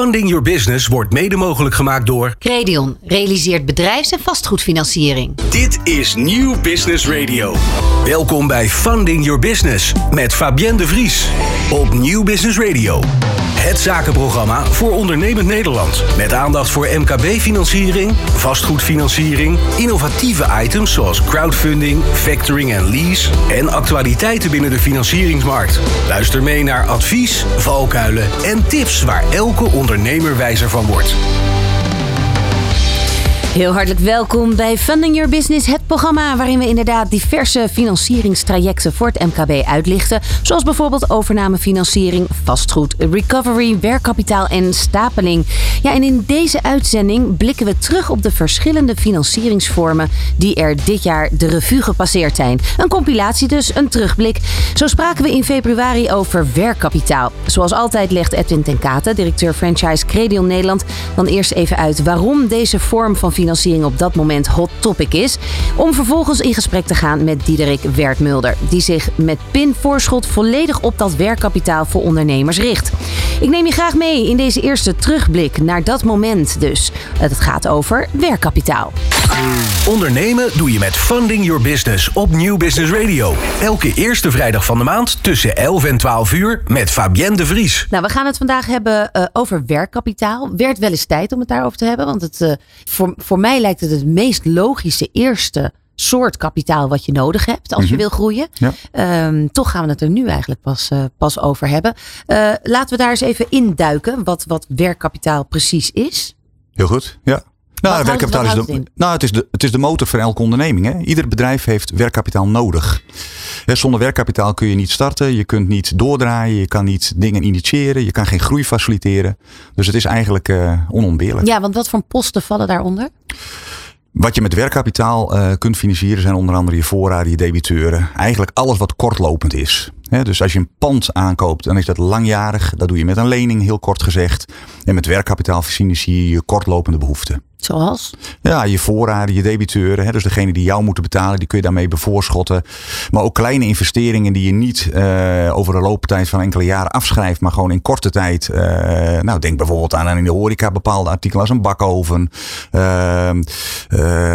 Funding Your Business wordt mede mogelijk gemaakt door. Credion realiseert bedrijfs- en vastgoedfinanciering. Dit is Nieuw Business Radio. Welkom bij Funding Your Business met Fabienne de Vries op Nieuw Business Radio. Het zakenprogramma voor ondernemend Nederland. Met aandacht voor MKB-financiering, vastgoedfinanciering, innovatieve items zoals crowdfunding, factoring en lease en actualiteiten binnen de financieringsmarkt. Luister mee naar advies, valkuilen en tips waar elke ondernemer wijzer van wordt. Heel hartelijk welkom bij Funding Your Business, programma waarin we inderdaad diverse financieringstrajecten voor het MKB uitlichten. Zoals bijvoorbeeld overnamefinanciering, vastgoed, recovery, werkkapitaal en stapeling. Ja, en in deze uitzending blikken we terug op de verschillende financieringsvormen die er dit jaar de revue gepasseerd zijn. Een compilatie dus, een terugblik. Zo spraken we in februari over werkkapitaal. Zoals altijd legt Edwin ten Kate, directeur franchise Credion Nederland, dan eerst even uit waarom deze vorm van financiering op dat moment hot topic is. Om vervolgens in gesprek te gaan met Diederik Wertmulder. Die zich met pinvoorschot volledig op dat werkkapitaal voor ondernemers richt. Ik neem je graag mee in deze eerste terugblik naar dat moment dus. Het gaat over werkkapitaal. Ondernemen doe je met Funding Your Business op Nieuw Business Radio. Elke eerste vrijdag van de maand tussen 11 en 12 uur met Fabienne de Vries. Nou, we gaan het vandaag hebben uh, over werkkapitaal. Werd wel eens tijd om het daarover te hebben. Want het, uh, voor, voor mij lijkt het het meest logische eerste soort kapitaal wat je nodig hebt als mm -hmm. je wil groeien. Ja. Um, toch gaan we het er nu eigenlijk pas, uh, pas over hebben. Uh, laten we daar eens even induiken wat, wat werkkapitaal precies is. Heel goed, ja. Nou, werkkapitaal is de, nou, het, is de, het is de motor voor elke onderneming. Hè? Ieder bedrijf heeft werkkapitaal nodig. He, zonder werkkapitaal kun je niet starten, je kunt niet doordraaien, je kan niet dingen initiëren, je kan geen groei faciliteren. Dus het is eigenlijk uh, onontbeerlijk. Ja, want wat voor posten vallen daaronder? Wat je met werkkapitaal uh, kunt financieren zijn onder andere je voorraden, je debiteuren. Eigenlijk alles wat kortlopend is. Dus als je een pand aankoopt, dan is dat langjarig. Dat doe je met een lening, heel kort gezegd. En met werkkapitaal financier je je kortlopende behoeften. Zoals? Ja, je voorraden, je debiteuren. Hè, dus degene die jou moeten betalen, die kun je daarmee bevoorschotten. Maar ook kleine investeringen die je niet uh, over de looptijd van enkele jaren afschrijft. Maar gewoon in korte tijd. Uh, nou, denk bijvoorbeeld aan in de horeca bepaalde artikelen als een bakoven. Uh,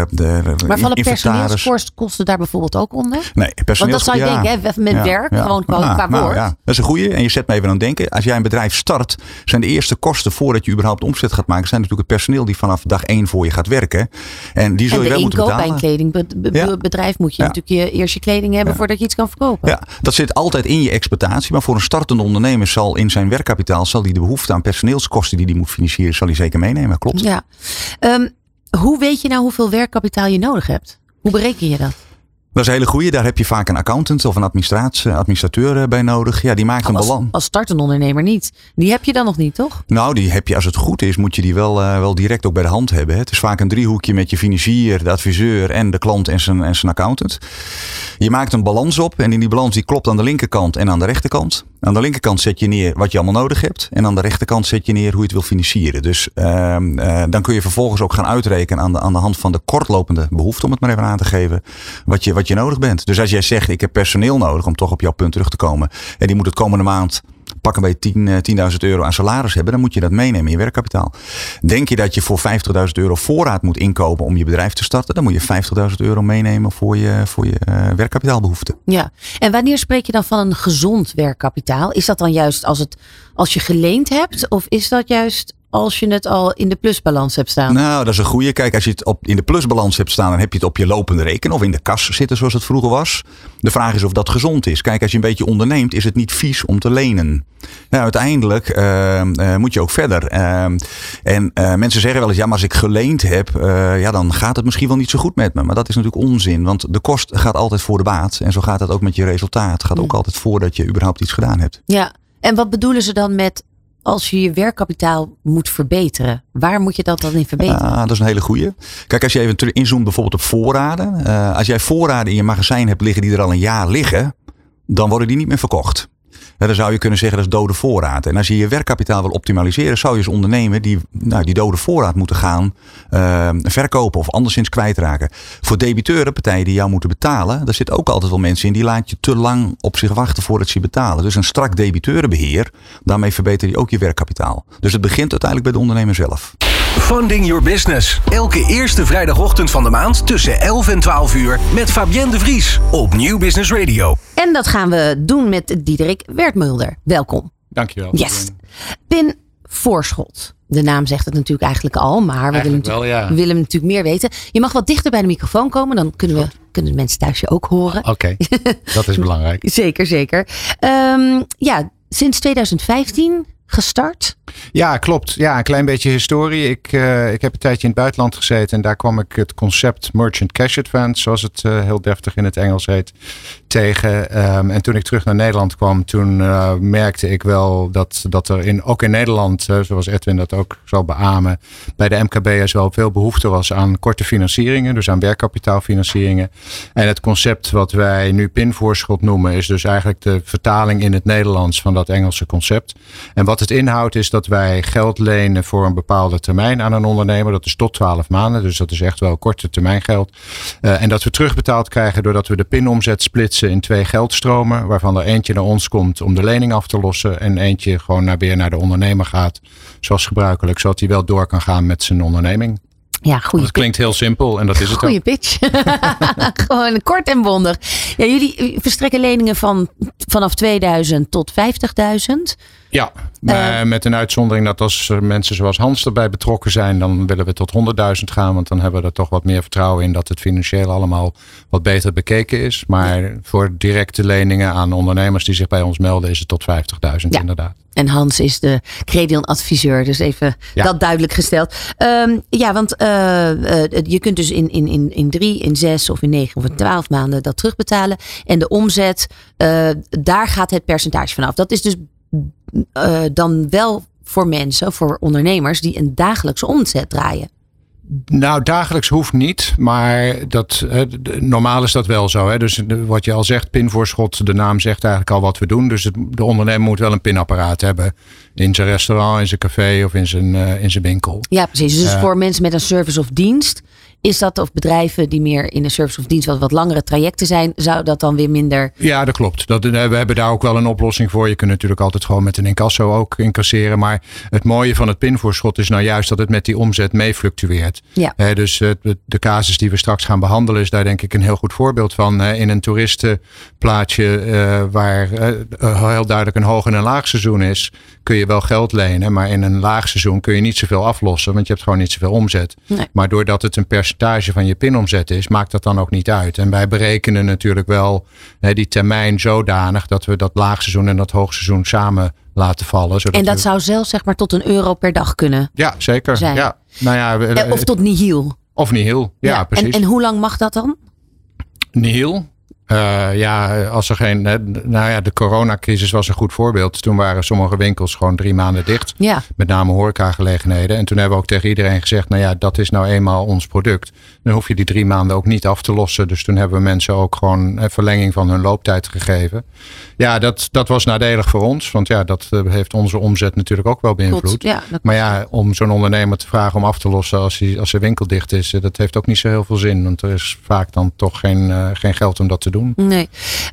de, maar vallen personeelskosten daar bijvoorbeeld ook onder? Nee, personeels... Want dat zou je ja, denken, hè, met ja, werk, ja, gewoon qua, nou, qua nou, woord. Ja, dat is een goede. En je zet me even aan het denken. Als jij een bedrijf start, zijn de eerste kosten voordat je überhaupt omzet gaat maken, zijn natuurlijk het personeel die vanaf dag één voor je gaat werken. En die zul en je wel moeten betalen. bij een kledingbedrijf moet je ja. natuurlijk je, eerst je kleding hebben voordat je iets kan verkopen. Ja, dat zit altijd in je exploitatie. Maar voor een startende ondernemer zal in zijn werkkapitaal zal die de behoefte aan personeelskosten die hij moet financieren, zal hij zeker meenemen. Klopt. Ja. Um, hoe weet je nou hoeveel werkkapitaal je nodig hebt? Hoe bereken je dat? Dat is een hele goede. Daar heb je vaak een accountant of een administrateur bij nodig. Ja, die maakt als, een balans. Als startende ondernemer niet. Die heb je dan nog niet, toch? Nou, die heb je als het goed is, moet je die wel, uh, wel direct ook bij de hand hebben. Het is vaak een driehoekje met je financier, de adviseur en de klant en zijn, en zijn accountant. Je maakt een balans op en in die balans die klopt aan de linkerkant en aan de rechterkant. Aan de linkerkant zet je neer wat je allemaal nodig hebt. En aan de rechterkant zet je neer hoe je het wil financieren. Dus uh, uh, dan kun je vervolgens ook gaan uitrekenen aan de, aan de hand van de kortlopende behoefte, om het maar even aan te geven, wat je, wat je nodig bent. Dus als jij zegt, ik heb personeel nodig om toch op jouw punt terug te komen. En die moet het komende maand pakken bij 10.000 10 euro aan salaris hebben, dan moet je dat meenemen in je werkkapitaal. Denk je dat je voor 50.000 euro voorraad moet inkopen om je bedrijf te starten, dan moet je 50.000 euro meenemen voor je, voor je uh, werkkapitaalbehoeften. Ja, en wanneer spreek je dan van een gezond werkkapitaal? Is dat dan juist als, het, als je geleend hebt, of is dat juist als je het al in de plusbalans hebt staan? Nou, dat is een goede. Kijk, als je het op, in de plusbalans hebt staan, dan heb je het op je lopende rekening of in de kas zitten zoals het vroeger was. De vraag is of dat gezond is. Kijk, als je een beetje onderneemt, is het niet vies om te lenen. Nou, uiteindelijk uh, uh, moet je ook verder. Uh, en mensen zeggen wel eens, ja, maar als ik geleend heb, ja, dan gaat het misschien wel niet zo goed met me. Maar dat is natuurlijk onzin, want de kost gaat altijd voor de baat. En zo gaat het ook met je resultaat. Het gaat ook altijd voordat je überhaupt iets gedaan hebt. Ja, en wat bedoelen ze dan met als je je werkkapitaal moet verbeteren, waar moet je dat dan in verbeteren? Ah, dat is een hele goeie. Kijk, als je even inzoomt bijvoorbeeld op voorraden. Uh, als jij voorraden in je magazijn hebt liggen die er al een jaar liggen, dan worden die niet meer verkocht. Dan zou je kunnen zeggen dat is dode voorraad. En als je je werkkapitaal wil optimaliseren, zou je als ondernemer die, nou, die dode voorraad moeten gaan uh, verkopen of anderszins kwijtraken. Voor debiteuren, partijen die jou moeten betalen, daar zitten ook altijd wel mensen in die laat je te lang op zich wachten voordat ze betalen. Dus een strak debiteurenbeheer, daarmee verbeter je ook je werkkapitaal. Dus het begint uiteindelijk bij de ondernemer zelf. Funding Your Business. Elke eerste vrijdagochtend van de maand tussen 11 en 12 uur met Fabienne de Vries op Nieuw Business Radio. En dat gaan we doen met Diederik Wertmulder. Welkom. Dankjewel. Yes. Pin Voorschot. De naam zegt het natuurlijk eigenlijk al, maar we willen, wel, ja. willen natuurlijk meer weten. Je mag wat dichter bij de microfoon komen, dan kunnen, we, kunnen de mensen thuis je ook horen. Oké, dat is belangrijk. zeker, zeker. Um, ja, sinds 2015 gestart? Ja, klopt. Ja, een klein beetje historie. Ik, uh, ik heb een tijdje in het buitenland gezeten en daar kwam ik het concept Merchant Cash Advance, zoals het uh, heel deftig in het Engels heet, tegen. Um, en toen ik terug naar Nederland kwam, toen uh, merkte ik wel dat, dat er in, ook in Nederland, zoals Edwin dat ook zal beamen, bij de MKB'ers wel veel behoefte was aan korte financieringen, dus aan werkkapitaalfinancieringen. En het concept wat wij nu pinvoorschot noemen, is dus eigenlijk de vertaling in het Nederlands van dat Engelse concept. En wat het inhoudt is dat wij geld lenen voor een bepaalde termijn aan een ondernemer. Dat is tot 12 maanden, dus dat is echt wel korte termijn geld. Uh, en dat we terugbetaald krijgen doordat we de pinomzet splitsen in twee geldstromen. Waarvan er eentje naar ons komt om de lening af te lossen. En eentje gewoon naar, weer naar de ondernemer gaat. Zoals gebruikelijk, zodat hij wel door kan gaan met zijn onderneming. Ja, goede Het klinkt heel simpel en dat is het Goeie pitch. Gewoon kort en bondig. Ja, jullie verstrekken leningen van vanaf 2000 tot 50.000. Ja, uh, met een uitzondering dat als er mensen zoals Hans erbij betrokken zijn, dan willen we tot 100.000 gaan. Want dan hebben we er toch wat meer vertrouwen in dat het financieel allemaal wat beter bekeken is. Maar voor directe leningen aan ondernemers die zich bij ons melden, is het tot 50.000 ja. inderdaad. En Hans is de Credion-adviseur, dus even ja. dat duidelijk gesteld. Um, ja, want uh, uh, je kunt dus in, in, in, in drie, in zes of in negen of in twaalf maanden dat terugbetalen. En de omzet, uh, daar gaat het percentage vanaf. Dat is dus uh, dan wel voor mensen, voor ondernemers die een dagelijkse omzet draaien? Nou, dagelijks hoeft niet, maar dat, uh, normaal is dat wel zo. Hè? Dus wat je al zegt, pinvoorschot, de naam zegt eigenlijk al wat we doen. Dus het, de ondernemer moet wel een pinapparaat hebben in zijn restaurant, in zijn café of in zijn, uh, in zijn winkel. Ja, precies. Dus voor mensen met een service of dienst is dat of bedrijven die meer in de service of dienst wat, wat langere trajecten zijn, zou dat dan weer minder? Ja, dat klopt. Dat, we hebben daar ook wel een oplossing voor. Je kunt natuurlijk altijd gewoon met een incasso ook incasseren. Maar het mooie van het pinvoorschot is nou juist dat het met die omzet mee fluctueert. Ja. He, dus de casus die we straks gaan behandelen is daar denk ik een heel goed voorbeeld van. In een toeristenplaatje uh, waar uh, heel duidelijk een hoog en een laag seizoen is, kun je wel geld lenen. Maar in een laag seizoen kun je niet zoveel aflossen, want je hebt gewoon niet zoveel omzet. Nee. Maar doordat het een percentage van je pinomzet is, maakt dat dan ook niet uit. En wij berekenen natuurlijk wel hè, die termijn zodanig dat we dat laagseizoen en dat hoogseizoen samen laten vallen. En dat we... zou zelfs zeg maar tot een euro per dag kunnen Ja, zeker. zijn. Ja. Nou ja, of tot nihil. Of nihil, ja, ja precies. En, en hoe lang mag dat dan? Nihil? Uh, ja, als er geen. Nou ja, de coronacrisis was een goed voorbeeld. Toen waren sommige winkels gewoon drie maanden dicht. Ja. Met name horecagelegenheden. En toen hebben we ook tegen iedereen gezegd: nou ja, dat is nou eenmaal ons product. Dan hoef je die drie maanden ook niet af te lossen. Dus toen hebben we mensen ook gewoon een verlenging van hun looptijd gegeven. Ja, dat, dat was nadelig voor ons. Want ja, dat heeft onze omzet natuurlijk ook wel beïnvloed. Ja, maar ja, om zo'n ondernemer te vragen om af te lossen als, hij, als zijn winkel dicht is, dat heeft ook niet zo heel veel zin. Want er is vaak dan toch geen, uh, geen geld om dat te doen. Nee.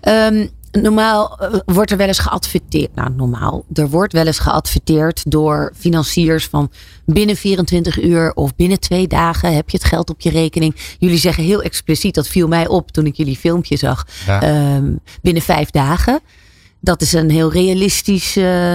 Um, normaal uh, wordt er wel eens geadverteerd. Nou, normaal. Er wordt wel eens geadverteerd door financiers van binnen 24 uur of binnen twee dagen heb je het geld op je rekening. Jullie zeggen heel expliciet, dat viel mij op toen ik jullie filmpje zag. Ja. Um, binnen vijf dagen. Dat is een heel realistisch uh,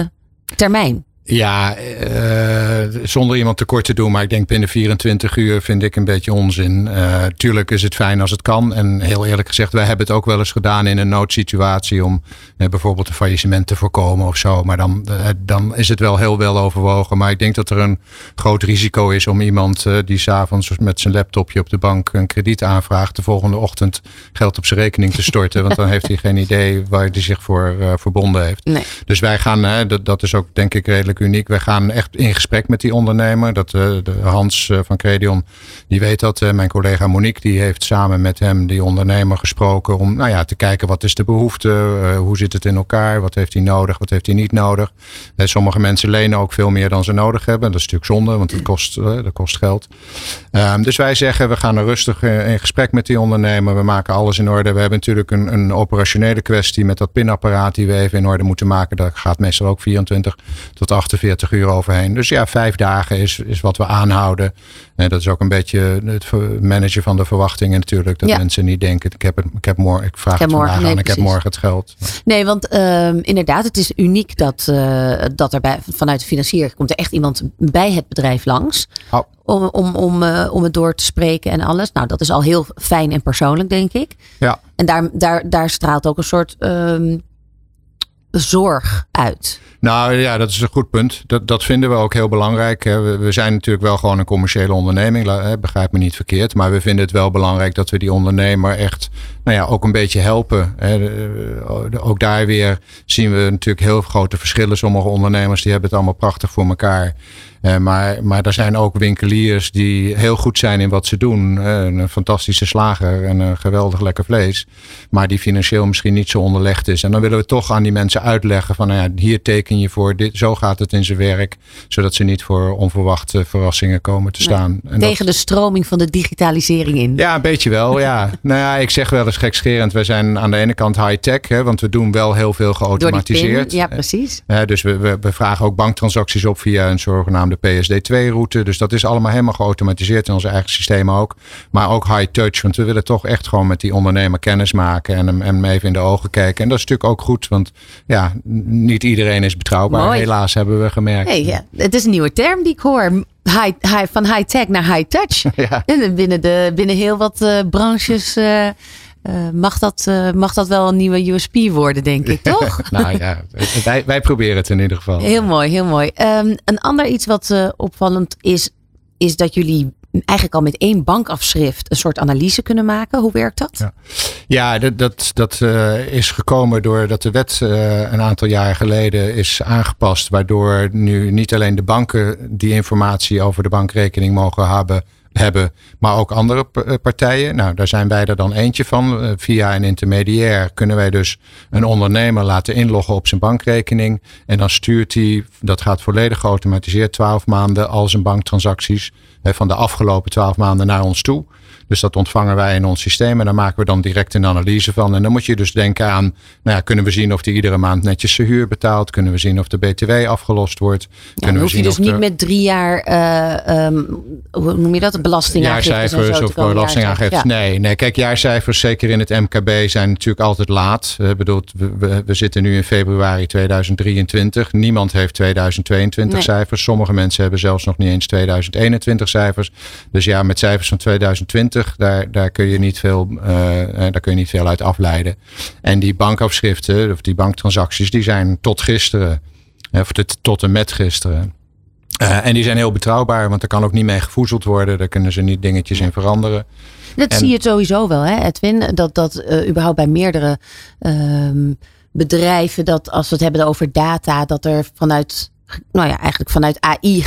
termijn. Ja, uh, zonder iemand tekort te doen, maar ik denk binnen 24 uur vind ik een beetje onzin. Uh, tuurlijk is het fijn als het kan. En heel eerlijk gezegd, wij hebben het ook wel eens gedaan in een noodsituatie om uh, bijvoorbeeld een faillissement te voorkomen of zo. Maar dan, dan is het wel heel wel overwogen. Maar ik denk dat er een groot risico is om iemand die s'avonds met zijn laptopje op de bank een krediet aanvraagt, de volgende ochtend geld op zijn rekening te storten. want dan heeft hij geen idee waar hij zich voor verbonden heeft. Nee. Dus wij gaan, dat, dat is ook denk ik redelijk uniek. We gaan echt in gesprek met die ondernemer. Dat, de Hans van Credion, die weet dat. mijn collega Monique, die heeft samen met hem die ondernemer gesproken. Om nou ja, te kijken wat is de behoefte. hoe zit het in elkaar? Wat heeft hij nodig? Wat heeft hij niet nodig? sommige mensen lenen ook veel meer dan ze nodig hebben. Dat is natuurlijk zonde, want het kost, dat kost geld. Ehm, dus wij zeggen, we gaan er rustig in gesprek met die ondernemer. We maken alles in orde. We hebben natuurlijk een, een operationele kwestie met dat pinapparaat die we even in orde moeten maken. Daar gaat meestal ook 24 tot 48 uur overheen. Dus ja, vijf dagen is, is wat we aanhouden. En dat is ook een beetje het managen van de verwachtingen natuurlijk. Dat mensen niet denken, ik heb, het, ik heb morgen, ik vraag ik het morgen, aan, ik heb morgen het geld. Nee, want ehm, inderdaad, het is uniek dat, uh, dat er bij, vanuit de financier komt er echt iemand bij het bedrijf langs. Oh. Om, om, om, uh, om het door te spreken en alles. Nou, dat is al heel fijn en persoonlijk, denk ik. Ja. En daar, daar, daar straalt ook een soort um, zorg uit. Nou ja, dat is een goed punt. Dat, dat vinden we ook heel belangrijk. We, we zijn natuurlijk wel gewoon een commerciële onderneming, begrijp me niet verkeerd. Maar we vinden het wel belangrijk dat we die ondernemer echt nou ja, ook een beetje helpen. Ook daar weer zien we natuurlijk heel grote verschillen. Sommige ondernemers die hebben het allemaal prachtig voor elkaar. Uh, maar, maar er zijn ook winkeliers die heel goed zijn in wat ze doen. Uh, een fantastische slager en een geweldig lekker vlees. Maar die financieel misschien niet zo onderlegd is. En dan willen we toch aan die mensen uitleggen van nou ja, hier teken je voor. Dit, zo gaat het in zijn werk. Zodat ze niet voor onverwachte verrassingen komen te staan. En tegen de stroming van de digitalisering in. Ja, een beetje wel. Ja. nou ja, ik zeg wel eens gekscherend. Wij zijn aan de ene kant high-tech. Want we doen wel heel veel geautomatiseerd. Ja, precies. dus we, we, we vragen ook banktransacties op via een zogenaamde de PSD2-route. Dus dat is allemaal helemaal geautomatiseerd in onze eigen systemen ook. Maar ook high touch, want we willen toch echt gewoon met die ondernemer kennis maken en hem, hem even in de ogen kijken. En dat is natuurlijk ook goed, want ja, niet iedereen is betrouwbaar. Helaas hebben we gemerkt. Hey, ja. Het is een nieuwe term die ik hoor. High, high, van high tech naar high touch. Ja. En binnen, de, binnen heel wat uh, branches. Uh, uh, mag, dat, uh, mag dat wel een nieuwe USP worden, denk ik, toch? nou ja, wij, wij proberen het in ieder geval. Heel mooi, heel mooi. Um, een ander iets wat uh, opvallend is, is dat jullie eigenlijk al met één bankafschrift een soort analyse kunnen maken. Hoe werkt dat? Ja, ja dat, dat, dat is gekomen doordat de wet een aantal jaar geleden is aangepast. Waardoor nu niet alleen de banken die informatie over de bankrekening mogen hebben hebben, maar ook andere eh, partijen. Nou, daar zijn wij er dan eentje van. Eh, via een intermediair kunnen wij dus een ondernemer laten inloggen op zijn bankrekening. En dan stuurt hij, dat gaat volledig geautomatiseerd, 12 maanden al zijn banktransacties van de afgelopen 12 maanden naar ons toe. Dus dat ontvangen wij in ons systeem en daar maken we dan direct een analyse van. En dan moet je dus denken aan, nou ja, kunnen we zien of die iedere maand netjes zijn huur betaalt? Kunnen we zien of de BTW afgelost wordt? Ja, dan hoef je dus niet met drie jaar, uh, um, hoe noem je dat, belastingaangiftes Jaarcijfers of belastingaangiftes. Nee, nee, kijk, jaarcijfers, zeker in het MKB, zijn natuurlijk altijd laat. Ik bedoel, we, we, zitten nu in februari 2023. Niemand heeft 2022 cijfers. Sommige mensen hebben zelfs nog niet eens 2021 cijfers. Dus ja, met cijfers van 2020 daar, daar, kun je niet veel, uh, daar kun je niet veel uit afleiden. En die bankafschriften, of die banktransacties, die zijn tot gisteren, of tot en met gisteren. Uh, en die zijn heel betrouwbaar, want er kan ook niet mee gevoezeld worden. Daar kunnen ze niet dingetjes in veranderen. Dat zie je sowieso wel, hè, Edwin? Dat, dat uh, überhaupt bij meerdere uh, bedrijven, dat als we het hebben over data, dat er vanuit nou ja, eigenlijk vanuit AI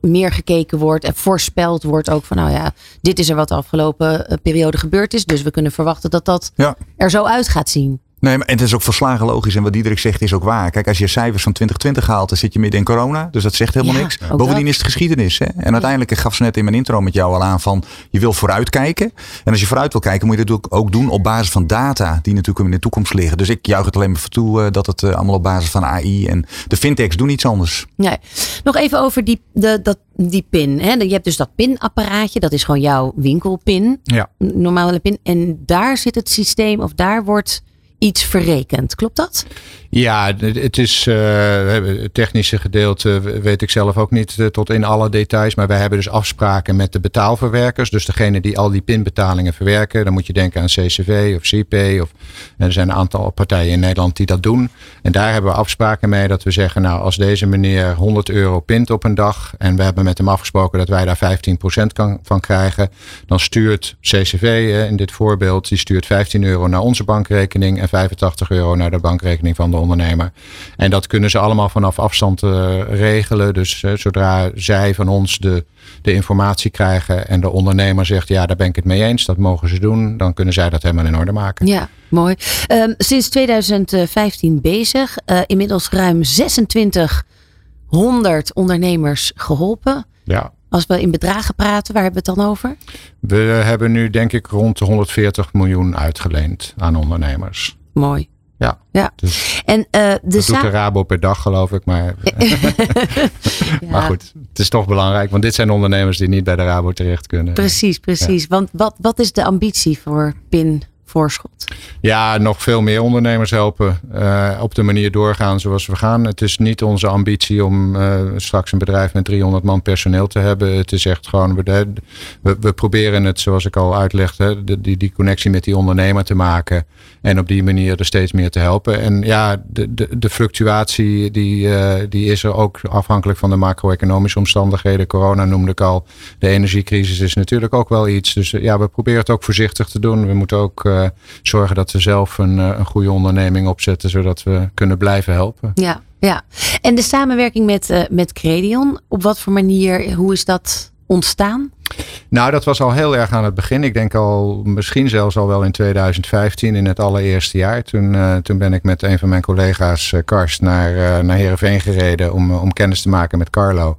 meer gekeken wordt en voorspeld wordt ook van nou ja, dit is er wat de afgelopen eh, periode gebeurd is. Dus we kunnen verwachten dat dat er zo uit gaat zien. Nee, maar het is ook verslagen logisch. En wat Diederik zegt is ook waar. Kijk, als je cijfers van 2020 haalt, dan zit je midden in corona. Dus dat zegt helemaal niks. Bovendien is het geschiedenis. Hè? En uiteindelijk, ik gaf ze net in mijn intro met jou al aan van, je wil vooruitkijken. En als je vooruit wil kijken, moet je dat ook doen op basis van data die natuurlijk in de toekomst liggen. Dus ik juich het alleen maar toe uh, dat het uh, allemaal op basis van AI en de fintechs doen iets anders. Nee. Nog even over die, de, dat, die pin. Hè? Je hebt dus dat pinapparaatje, dat is gewoon jouw winkelpin. Ja. Normale pin. En daar zit het systeem, of daar wordt iets verrekend. Klopt dat? Ja, het is uh, het technische gedeelte weet ik zelf ook niet uh, tot in alle details. Maar wij hebben dus afspraken met de betaalverwerkers. Dus degene die al die pinbetalingen verwerken. Dan moet je denken aan CCV of CP. Of, er zijn een aantal partijen in Nederland die dat doen. En daar hebben we afspraken mee dat we zeggen. Nou, als deze meneer 100 euro pint op een dag. En we hebben met hem afgesproken dat wij daar 15% kan, van krijgen. Dan stuurt CCV in dit voorbeeld. Die stuurt 15 euro naar onze bankrekening. En 85 euro naar de bankrekening van de ondernemer. En dat kunnen ze allemaal vanaf afstand regelen. Dus zodra zij van ons de, de informatie krijgen en de ondernemer zegt ja, daar ben ik het mee eens, dat mogen ze doen, dan kunnen zij dat helemaal in orde maken. Ja, mooi. Um, sinds 2015 bezig, uh, inmiddels ruim 2600 ondernemers geholpen. Ja. Als we in bedragen praten, waar hebben we het dan over? We hebben nu denk ik rond de 140 miljoen uitgeleend aan ondernemers. Mooi. Ja. ja. Dus en, uh, de dat doet de Rabo per dag geloof ik. Maar, ja. maar goed, het is toch belangrijk. Want dit zijn ondernemers die niet bij de Rabo terecht kunnen. Precies, precies. Want wat, wat is de ambitie voor PIN voorschot? Ja, nog veel meer ondernemers helpen. Uh, op de manier doorgaan zoals we gaan. Het is niet onze ambitie om uh, straks een bedrijf met 300 man personeel te hebben. Het is echt gewoon, we, we, proberen het zoals ik al uitlegde, de, die, die connectie met die ondernemer te maken. En op die manier er steeds meer te helpen. En ja, de, de, de fluctuatie die, uh, die is er ook afhankelijk van de macro-economische omstandigheden. Corona noemde ik al. De energiecrisis is natuurlijk ook wel iets. Dus ja, we proberen het ook voorzichtig te doen. We moeten ook zorgen dat we zelf een, eh, een goede onderneming opzetten, zodat we kunnen blijven helpen. Ja, ja. En de samenwerking met, uh, met Credion, op wat voor manier, hoe is dat ontstaan? Nou, dat was al heel erg aan het begin. Ik denk al, misschien zelfs al wel in 2015, in het allereerste jaar. Toen, uh, toen ben ik met een van mijn collega's, uh, Karst, naar, uh, naar Heerenveen gereden om, om kennis te maken met Carlo.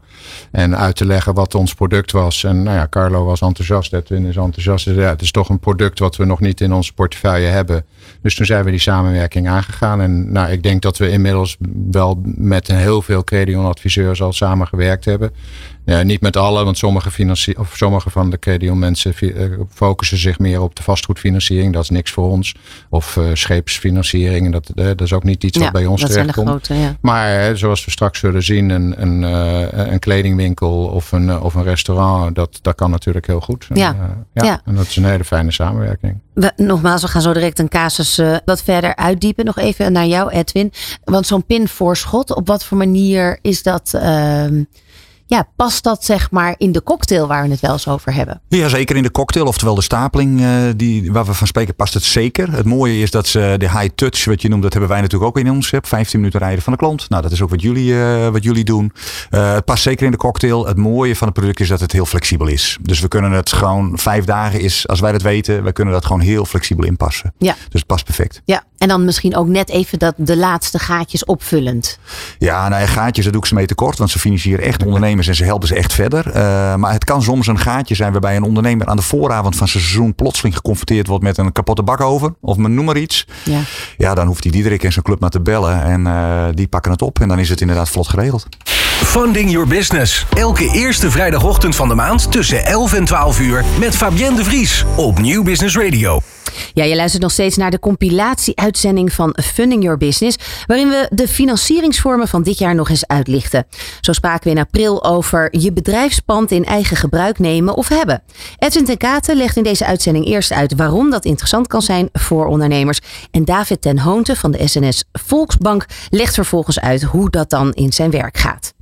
En uit te leggen wat ons product was. En nou ja, Carlo was enthousiast, Edwin is enthousiast. Dus ja, het is toch een product wat we nog niet in onze portefeuille hebben. Dus toen zijn we die samenwerking aangegaan. En nou, ik denk dat we inmiddels wel met heel veel Credion-adviseurs al samengewerkt hebben. Ja, niet met alle, want sommige, financie of sommige van de Credion mensen eh, focussen zich meer op de vastgoedfinanciering. Dat is niks voor ons. Of uh, scheepsfinanciering. Dat, uh, dat is ook niet iets wat bij ons terechtkomt. Ja. Maar zoals we straks zullen zien, een, een, een kledingwinkel of een, of een restaurant, dat, dat kan natuurlijk heel goed. Ja. En, ja, ja. en dat is een hele fijne samenwerking. We, nogmaals, we gaan zo direct een casus wat verder uitdiepen. Nog even naar jou, Edwin. Want zo'n pinvoorschot, op wat voor manier is dat ehm, ja, past dat zeg maar in de cocktail waar we het wel eens over hebben? Ja, zeker in de cocktail, oftewel de stapeling uh, die, waar we van spreken, past het zeker. Het mooie is dat ze de high touch, wat je noemt, dat hebben wij natuurlijk ook in ons. 15 minuten rijden van de klant. Nou, dat is ook wat jullie, uh, wat jullie doen. Uh, het past zeker in de cocktail. Het mooie van het product is dat het heel flexibel is. Dus we kunnen het gewoon vijf dagen is, als wij dat weten, we kunnen dat gewoon heel flexibel inpassen. Ja. Dus het past perfect. Ja, en dan misschien ook net even dat de laatste gaatjes opvullend. Ja, nou ja, gaatjes, dat doe ik ze mee tekort, want ze financieren echt ondernemers en ze helpen ze echt verder. Uh, maar het kan soms een gaatje zijn waarbij een ondernemer aan de vooravond van zijn seizoen plotseling geconfronteerd wordt met een kapotte bakoven of noem maar iets. Ja, ja dan hoeft hij Diederik en zijn club maar te bellen en uh, die pakken het op en dan is het inderdaad vlot geregeld. Funding Your Business. Elke eerste vrijdagochtend van de maand tussen 11 en 12 uur met Fabienne de Vries op Nieuw Business Radio. Ja, je luistert nog steeds naar de compilatie-uitzending van Funding Your Business, waarin we de financieringsvormen van dit jaar nog eens uitlichten. Zo spraken we in april over je bedrijfspand in eigen gebruik nemen of hebben. Edwin ten Katen legt in deze uitzending eerst uit waarom dat interessant kan zijn voor ondernemers. En David ten Hoonte van de SNS Volksbank legt vervolgens uit hoe dat dan in zijn werk gaat.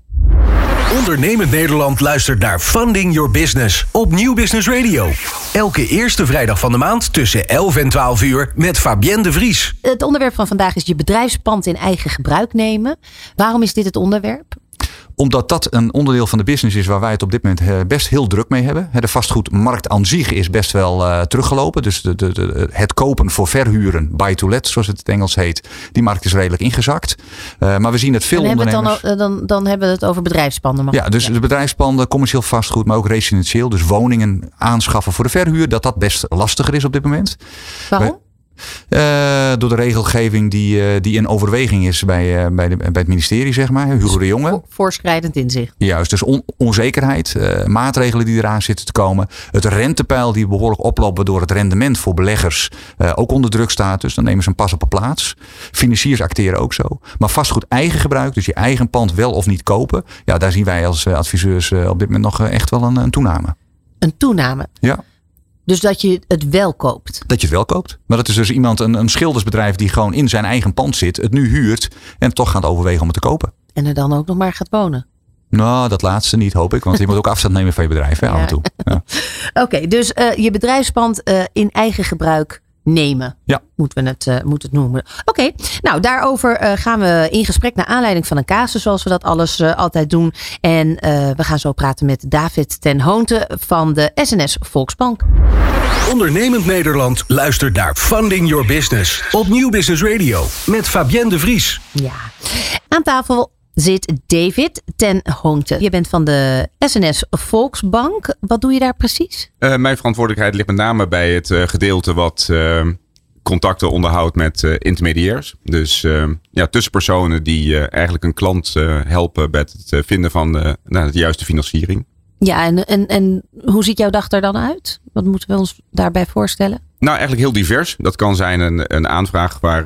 Ondernemend Nederland luistert naar Funding Your Business op Nieuw Business Radio. Elke eerste vrijdag van de maand tussen 11 en 12 uur met Fabienne de Vries. Het onderwerp van vandaag is je bedrijfspand in eigen gebruik nemen. Waarom is dit het onderwerp? Omdat dat een onderdeel van de business is waar wij het op dit moment eh, best heel druk mee hebben. De vastgoedmarkt aan zich is best wel uh, teruggelopen. Dus de, de, de, het kopen voor verhuren, buy to let zoals het in het Engels heet. Die markt is redelijk ingezakt. Uh, maar we zien dat veel en ondernemers... Dan, dan, dan hebben we het over bedrijfspanden. Ja, dus de bedrijfspanden, commercieel vastgoed, maar ook residentieel. Dus woningen aanschaffen voor de verhuur. Dat dat best lastiger is op dit moment. Waarom? Uh, door de regelgeving die, uh, die in overweging is bij, uh, bij, de, bij het ministerie, zeg maar. Hugo de Jonge. Voorschrijdend inzicht. Juist, dus on, onzekerheid. maatregelen die eraan zitten te komen. Het rentepeil die behoorlijk oploopt, waardoor het rendement voor beleggers ook onder druk staat. Dus dan nemen ze een pas op een plaats. Financiers acteren ook zo. Maar vastgoed eigen gebruik, dus je eigen pand wel of niet kopen. Ja, daar zien wij als adviseurs op dit moment nog echt wel een, een toename. Een toename? Ja. Dus dat je het wel koopt. Dat je het wel koopt. Maar dat is dus iemand, een, een schildersbedrijf die gewoon in zijn eigen pand zit, het nu huurt en toch gaat overwegen om het te kopen. En er dan ook nog maar gaat wonen. Nou, dat laatste niet, hoop ik. Want je moet ook afstand nemen van je bedrijf, hè, ja. af en toe. Ja. Oké, okay, dus uh, je bedrijfspand uh, in eigen gebruik nemen. Ja. Moeten we het, uh, moeten het noemen. Oké, nou daarover uh, gaan we in gesprek naar aanleiding van een casus zoals we dat alles uh, altijd doen. En we gaan zo praten met David ten Hoonte van de SNS Volksbank. Ondernemend Nederland luistert naar Funding Your Business op Nieuw Business Radio met Fabienne de Vries. Ja, aan tafel zit David ten Hoonte. Je bent van de SNS Volksbank. Wat doe je daar precies? Uh, mijn verantwoordelijkheid ligt met name bij het uh, gedeelte wat uh, contacten onderhoudt met intermediairs. Dus ja, tussenpersonen die eigenlijk een klant helpen bij het vinden van nou, de juiste financiering. Ja, en, en, en hoe ziet jouw dag er dan uit? Wat moeten we ons daarbij voorstellen? Nou, eigenlijk heel divers. Dat kan zijn een, een aanvraag waar,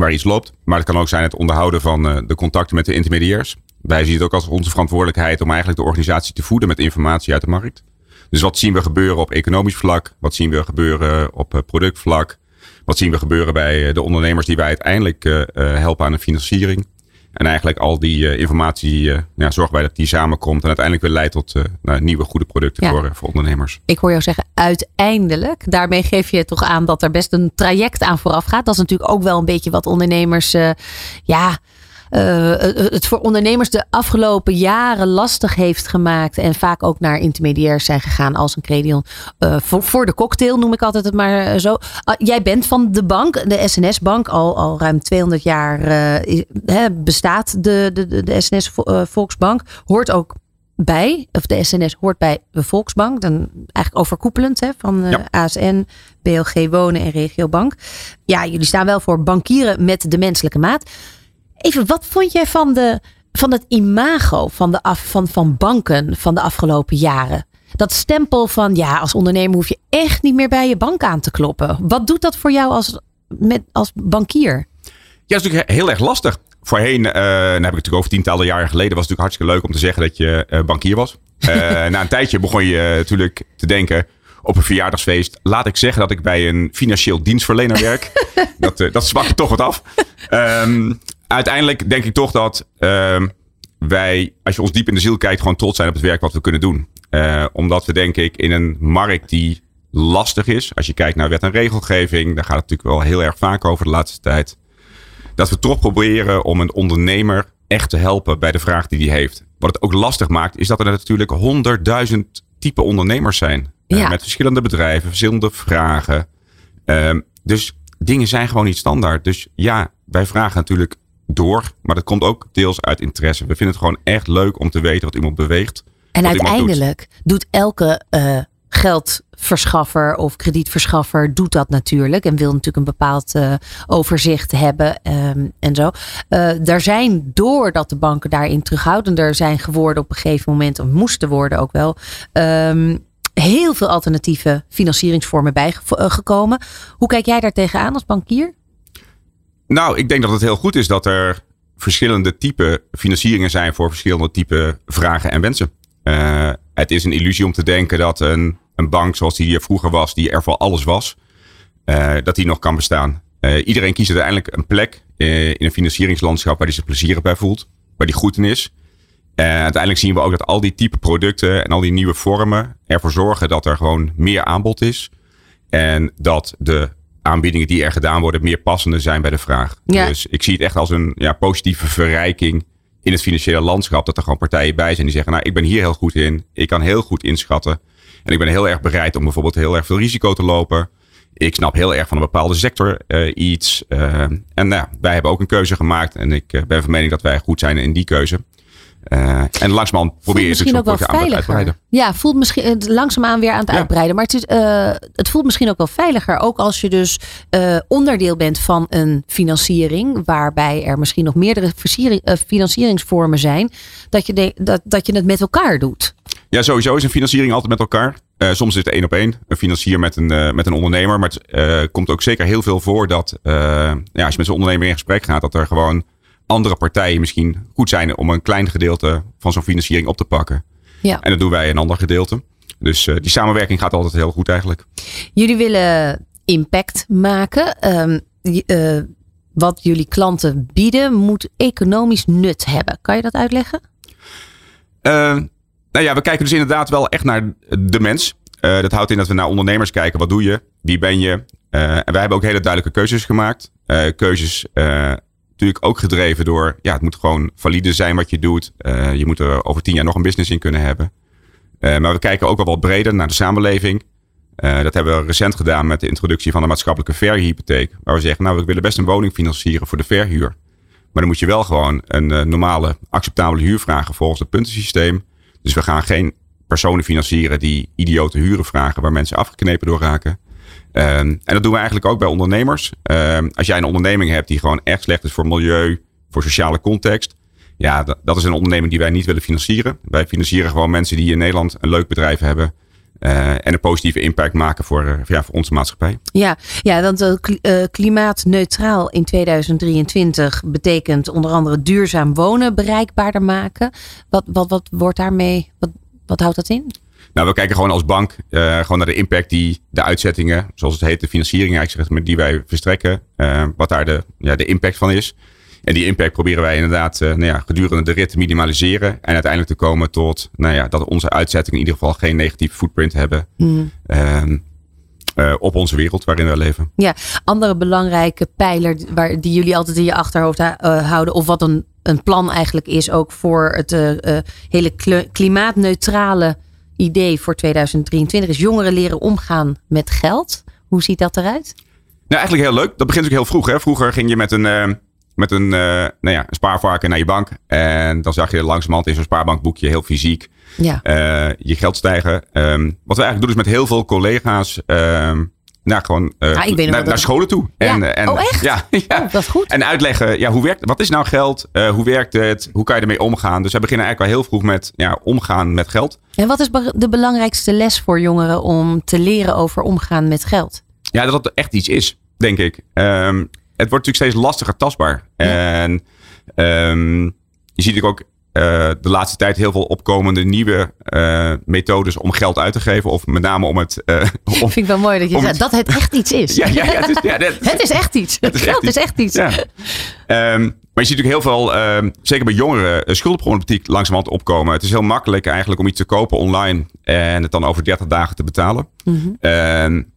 waar iets loopt. Maar het kan ook zijn het onderhouden van uh, de contacten met de intermediairs. Wij zien het ook als onze verantwoordelijkheid om eigenlijk de organisatie te voeden met informatie uit de markt. Dus wat zien we gebeuren op economisch vlak? Wat zien we gebeuren op uh, productvlak? Wat zien we gebeuren bij de ondernemers die wij uiteindelijk helpen aan de financiering? En eigenlijk al die uh, informatie uh, ja, zorgen wij dat die samenkomt en uiteindelijk weer leidt tot uh, nou, nieuwe goede producten ja. voor, voor ondernemers. Ik hoor jou zeggen uiteindelijk. Daarmee geef je toch aan dat er best een traject aan vooraf gaat. Dat is natuurlijk ook wel een beetje wat ondernemers ja, uh, het voor ondernemers de afgelopen jaren lastig heeft gemaakt. En vaak ook naar intermediairs zijn gegaan als een credion. Uh, voor, voor de cocktail noem ik altijd het maar zo. Uh, jij bent van de bank, de SNS-bank. Al, al ruim 200 jaar bestaat de, de, de SNS Volksbank. Hoort ook bij, of de SNS hoort bij de Volksbank. Dan eigenlijk overkoepelend hè, van ja. ASN, BLG Wonen en Regiobank. Ja, jullie staan wel voor bankieren met de menselijke maat. Even, wat vond jij van, de, van het imago van, de af, van, van banken van de afgelopen jaren? Dat stempel van ja, als ondernemer hoef je echt niet meer bij je bank aan te kloppen. Wat doet dat voor jou als, met, als bankier? Ja, dat is natuurlijk heel erg lastig. Voorheen, uh, dan heb ik het natuurlijk over tientallen jaren geleden, was het natuurlijk hartstikke leuk om te zeggen dat je uh, bankier was. Uh, na een tijdje begon je natuurlijk te denken op een verjaardagsfeest. Laat ik zeggen dat ik bij een financieel dienstverlener werk. dat, dat zwakt toch wat af. Um, uiteindelijk denk ik toch dat uh, wij, als je ons diep in de ziel kijkt, gewoon trots zijn op het werk wat we kunnen doen. Uh, omdat we denk ik in een markt die lastig is. Als je kijkt naar wet en regelgeving, daar gaat het natuurlijk wel heel erg vaak over de laatste tijd. Dat we toch proberen om een ondernemer echt te helpen bij de vraag die hij heeft. Wat het ook lastig maakt, is dat er natuurlijk honderdduizend type ondernemers zijn. Ja. Uh, met verschillende bedrijven, verschillende vragen. Uh, dus dingen zijn gewoon niet standaard. Dus ja, wij vragen natuurlijk door. Maar dat komt ook deels uit interesse. We vinden het gewoon echt leuk om te weten wat iemand beweegt. En uiteindelijk doet. doet. elke uh, geldverschaffer of kredietverschaffer doet dat natuurlijk. En wil natuurlijk een bepaald uh, overzicht hebben um, en zo. Uh, er zijn, doordat de banken daarin terughoudender zijn geworden op een gegeven moment, of moesten worden ook wel. Um, heel veel alternatieve financieringsvormen bijgekomen. Hoe kijk jij daar tegenaan als bankier? Nou, ik denk dat het heel goed is dat er verschillende type financieringen zijn voor verschillende type vragen en wensen. Uh, het is een illusie om te denken dat een, een bank zoals die hier vroeger was, die er voor alles was, uh, dat die nog kan bestaan. Uh, iedereen kiest uiteindelijk een plek in een financieringslandschap waar hij zich plezierig bij voelt, waar die goed in is. En uiteindelijk zien we ook dat al die type producten en al die nieuwe vormen ervoor zorgen dat er gewoon meer aanbod is. En dat de aanbiedingen die er gedaan worden meer passende zijn bij de vraag. Ja. Dus ik zie het echt als een ja, positieve verrijking in het financiële landschap. Dat er gewoon partijen bij zijn die zeggen, nou ik ben hier heel goed in. Ik kan heel goed inschatten. En ik ben heel erg bereid om bijvoorbeeld heel erg veel risico te lopen. Ik snap heel erg van een bepaalde sector uh, iets. Uh, en nou, wij hebben ook een keuze gemaakt. En ik uh, ben van mening dat wij goed zijn in die keuze. Uh, en langzaamaan probeer je misschien ook wel veiliger. Ja, voelt misschien het langzaamaan weer aan het ja. uitbreiden. Maar het, is, uh, het voelt misschien ook wel veiliger. Ook als je dus uh, onderdeel bent van een financiering. Waarbij er misschien nog meerdere financieringsvormen zijn. Dat je, de, dat, dat je het met elkaar doet. Ja, sowieso is een financiering altijd met elkaar. Uh, soms is het één op één. Een financier met een, uh, met een ondernemer. Maar het uh, komt ook zeker heel veel voor dat ja, als je met zo'n ondernemer in gesprek gaat, dat er gewoon andere partijen misschien goed zijn om een klein gedeelte van zo'n financiering op te pakken. Ja. En dat doen wij een ander gedeelte. Dus uh, die samenwerking gaat altijd heel goed eigenlijk. Jullie willen impact maken. Um, uh, wat jullie klanten bieden moet economisch nut hebben. Kan je dat uitleggen? Uh, nou ja, we kijken dus inderdaad wel echt naar de mens. dat houdt in dat we naar ondernemers kijken. Wat doe je? Wie ben je? en wij hebben ook hele duidelijke keuzes gemaakt. keuzes natuurlijk ook gedreven door, ja, het moet gewoon valide zijn wat je doet. je moet er over tien jaar nog een business in kunnen hebben. maar we kijken ook wel wat breder naar de samenleving. dat hebben we recent gedaan met de introductie van de maatschappelijke verhuurhypotheek. Waar we zeggen, nou, we willen best een woning financieren voor de verhuur. Maar dan moet je wel gewoon een normale, acceptabele huur vragen volgens het puntensysteem. Dus we gaan geen personen financieren die idiote huren vragen waar mensen afgeknepen door raken. Um, en dat doen we eigenlijk ook bij ondernemers. Um, als jij een onderneming hebt die gewoon echt slecht is voor milieu, voor sociale context. Ja, dat, dat is een onderneming die wij niet willen financieren. Wij financieren gewoon mensen die in Nederland een leuk bedrijf hebben. Uh, en een positieve impact maken voor, uh, ja, voor onze maatschappij. Ja, ja want uh, klimaatneutraal in 2023 betekent onder andere duurzaam wonen bereikbaarder maken. Wat, wat, wat wordt daarmee, wat, wat houdt dat in? Nou, we kijken gewoon als bank uh, gewoon naar de impact die de uitzettingen, zoals het heet, de financiering eigenlijk zeg, die wij verstrekken, uh, wat daar de, ja, de impact van is. En die impact proberen wij inderdaad uh, nou ja, gedurende de rit te minimaliseren. En uiteindelijk te komen tot nou ja, dat onze uitzettingen in ieder geval geen negatieve footprint hebben. Mm. Uh, op onze wereld waarin we leven. Ja, andere belangrijke pijler waar, die jullie altijd in je achterhoofd houden, of wat een een plan eigenlijk is ook voor het uh, hele klimaatneutrale idee voor 2023 is jongeren leren omgaan met geld. Hoe ziet dat eruit? Nou, eigenlijk heel leuk. Dat begint ook heel vroeg. Hè? Vroeger ging je met een, uh, met een, nou ja, een spaarvarken naar je bank. En dan zag je langzamerhand in zo'n spaarbankboekje heel fysiek ja. je geld stijgen. Um, wat we eigenlijk doen is met heel veel collega's ehm, nou, gewoon uh, naar, naar, scholen toe. En, ja. en, oh, echt? Ja, ja. Oh, dat is goed. En uitleggen, ja, hoe werkt, wat is nou geld? Uh, hoe werkt het? Hoe kan je ermee omgaan? Dus we beginnen eigenlijk al heel vroeg met ja, omgaan met geld. En wat is de belangrijkste les voor jongeren om te leren over omgaan met geld? Ja, dat het echt iets is, denk ik. Um, het wordt natuurlijk steeds lastiger tastbaar. Ja. En um, je ziet ook de laatste tijd heel veel opkomende nieuwe uh, methodes om geld uit te geven. Of met name om het. Uh, om, Vind ik wel mooi dat je zegt dat het echt iets is. ja, ja, ja, het, is, ja dat, het is echt iets. Het geld is echt iets. Um, maar je ziet natuurlijk heel veel, uh, zeker bij jongeren, schuldenproblematiek langzamerhand opkomen. Het is heel makkelijk eigenlijk om iets te kopen online en het dan over 30 dagen te betalen. Mm -hmm. en,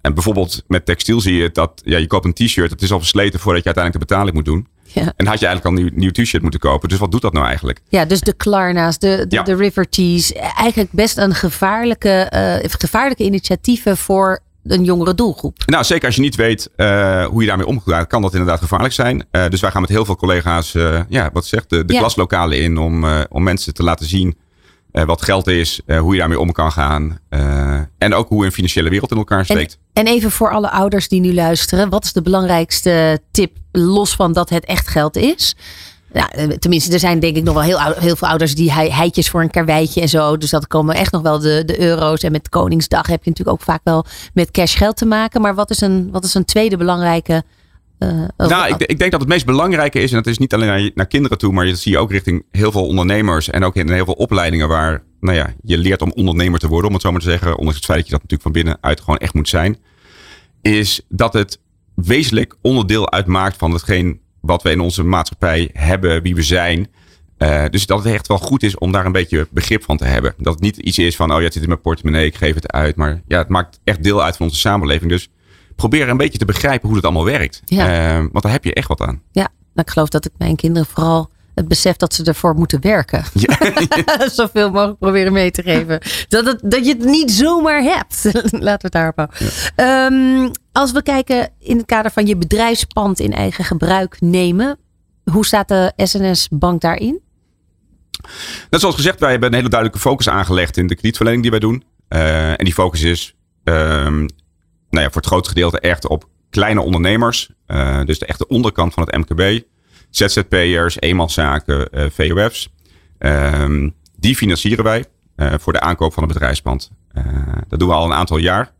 en bijvoorbeeld met textiel zie je dat ja, je koopt een t-shirt, het is al versleten voordat je uiteindelijk de betaling moet doen. Ja. En had je eigenlijk al een nieuw, nieuw t-shirt moeten kopen. Dus wat doet dat nou eigenlijk? Ja, dus de Klarna's, de, de, de River Tees. Eigenlijk best een gevaarlijke, uh, gevaarlijke initiatieven voor een jongere doelgroep. Nou, zeker als je niet weet uh, hoe je daarmee omgaat, kan dat inderdaad gevaarlijk zijn. Uh, dus wij gaan met heel veel collega's, ja, wat zegt de, de ja. klaslokalen in om, om mensen te laten zien uh, wat geld is, uh, hoe je daarmee om kan gaan. Uh, en ook hoe een financiële wereld in elkaar steekt. En, en, even voor alle ouders die nu luisteren. Wat is de belangrijkste tip, los van dat het echt geld is? Nou, tenminste, er zijn denk ik nog wel heel, heel veel ouders die heitjes voor een karweitje en zo. Dus dat komen echt nog wel de, de euro's. En met Koningsdag heb je natuurlijk ook vaak wel met cash geld te maken. Maar wat is een, wat is een tweede belangrijke uh, nou, ik, ik, denk dat het meest belangrijke is, en dat is niet alleen naar, naar, kinderen toe, maar dat zie je ook richting heel veel ondernemers en ook in heel veel opleidingen waar nou ja, je leert om ondernemer te worden, om het zo maar te zeggen, ondanks het feit dat je dat natuurlijk van binnenuit gewoon echt moet zijn, is dat het wezenlijk onderdeel uitmaakt van hetgeen wat we in onze maatschappij hebben, wie we zijn. Uh, dus dat het echt wel goed is om daar een beetje begrip van te hebben. Dat het niet iets is van, oh ja, het zit in mijn portemonnee, ik geef het uit. Maar ja, het maakt echt deel uit van onze samenleving. Dus probeer een beetje te begrijpen hoe het allemaal werkt. Ja. Uh, want daar heb je echt wat aan. Ja, ik geloof dat ik mijn kinderen vooral het besef dat ze ervoor moeten werken. Ja. Zoveel mogelijk proberen mee te geven. Dat, het, dat je het niet zomaar hebt. Laten we het daarop houden. Ja. Um, als we kijken in het kader van je bedrijfspand in eigen gebruik nemen. Hoe staat de SNS Bank daarin? Net zoals gezegd, wij hebben een hele duidelijke focus aangelegd in de kredietverlening die wij doen. Uh, en die focus is um, nou ja, voor het grootste gedeelte echt op kleine ondernemers. Uh, dus de echte onderkant van het MKB. ZZP'ers, eenmanszaken, uh, VOF's. Um, die financieren wij uh, voor de aankoop van een bedrijfspand. dat doen we al een aantal jaar.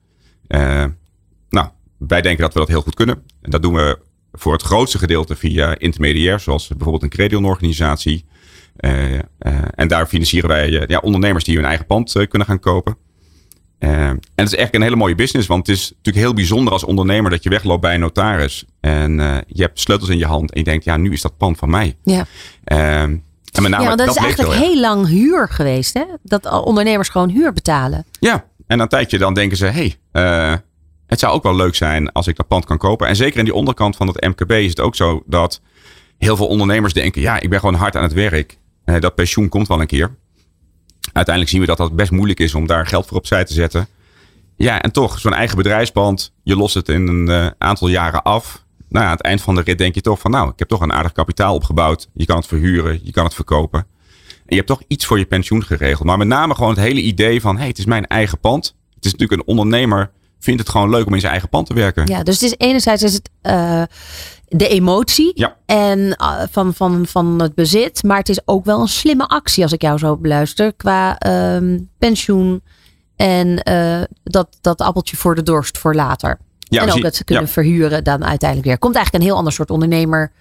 nou, wij denken dat we dat heel goed kunnen. En dat doen we voor het grootste gedeelte via intermediairs, zoals bijvoorbeeld een credionorganisatie. en daar financieren wij ja, ondernemers die hun eigen pand kunnen gaan kopen. Uh, en het is echt een hele mooie business, want het is natuurlijk heel bijzonder als ondernemer dat je wegloopt bij een notaris. En uh, je hebt sleutels in je hand en je denkt, ja, nu is dat pand van mij. Ja. Uh, en met name, ja, dat, dat is eigenlijk heel, lang huur geweest, hè? Dat ondernemers gewoon huur betalen. Ja, en een tijdje dan denken ze, hé, hey, het zou ook wel leuk zijn als ik dat pand kan kopen. En zeker in die onderkant van het MKB is het ook zo dat heel veel ondernemers denken, ja, ik ben gewoon hard aan het werk. Dat pensioen komt wel een keer. Uiteindelijk zien we dat dat best moeilijk is om daar geld voor opzij te zetten. Ja, en toch, zo'n eigen bedrijfspand, je lost het in een uh, aantal jaren af. Nou aan het eind van de rit denk je toch van, nou, ik heb toch een aardig kapitaal opgebouwd. Je kan het verhuren, je kan het verkopen. En je hebt toch iets voor je pensioen geregeld. Maar met name gewoon het hele idee van, hey, het is mijn eigen pand. Het is natuurlijk een ondernemer vindt het gewoon leuk om in zijn eigen pand te werken. Ja, dus het is enerzijds is het uh, de emotie ja. en uh, van, van, van het bezit, maar het is ook wel een slimme actie als ik jou zo beluister qua um, pensioen en uh, dat, dat appeltje voor de dorst voor later. Ja, en ook dat ze kunnen ja. verhuren dan uiteindelijk weer. Komt eigenlijk een heel ander soort ondernemer,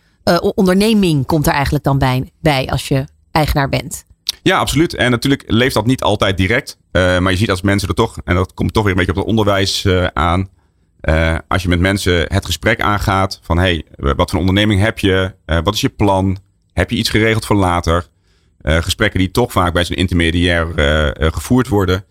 onderneming komt er eigenlijk dan bij, bij als je eigenaar bent. Ja, absoluut. En natuurlijk leeft dat niet altijd direct. Uh, maar je ziet als mensen er toch, en dat komt toch weer een beetje op het onderwijs uh, aan. Uh, als je met mensen het gesprek aangaat van hey, wat voor onderneming heb je? wat is je plan? Heb je iets geregeld voor later? gesprekken die toch vaak bij zo'n intermediair gevoerd worden.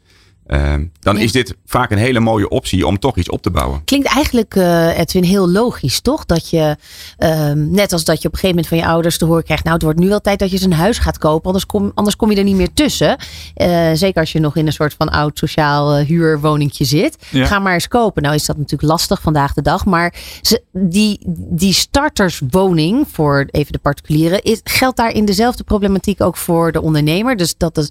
Uh, dan Ja. is dit vaak een hele mooie optie om toch iets op te bouwen. Klinkt eigenlijk, eh, Edwin, heel logisch, toch? Dat je, ehm, net als dat je op een gegeven moment van je ouders te horen krijgt... nou, het wordt nu wel tijd dat je eens een huis gaat kopen... anders kom, anders kom je er niet meer tussen. Eh, zeker als je nog in een soort van oud sociaal eh, huurwoningje zit. Ja. Ga maar eens kopen. Nou is dat natuurlijk lastig vandaag de dag. Maar ze, die, die starterswoning, voor even de particulieren... Is, geldt daar in dezelfde problematiek ook voor de ondernemer? Dus dat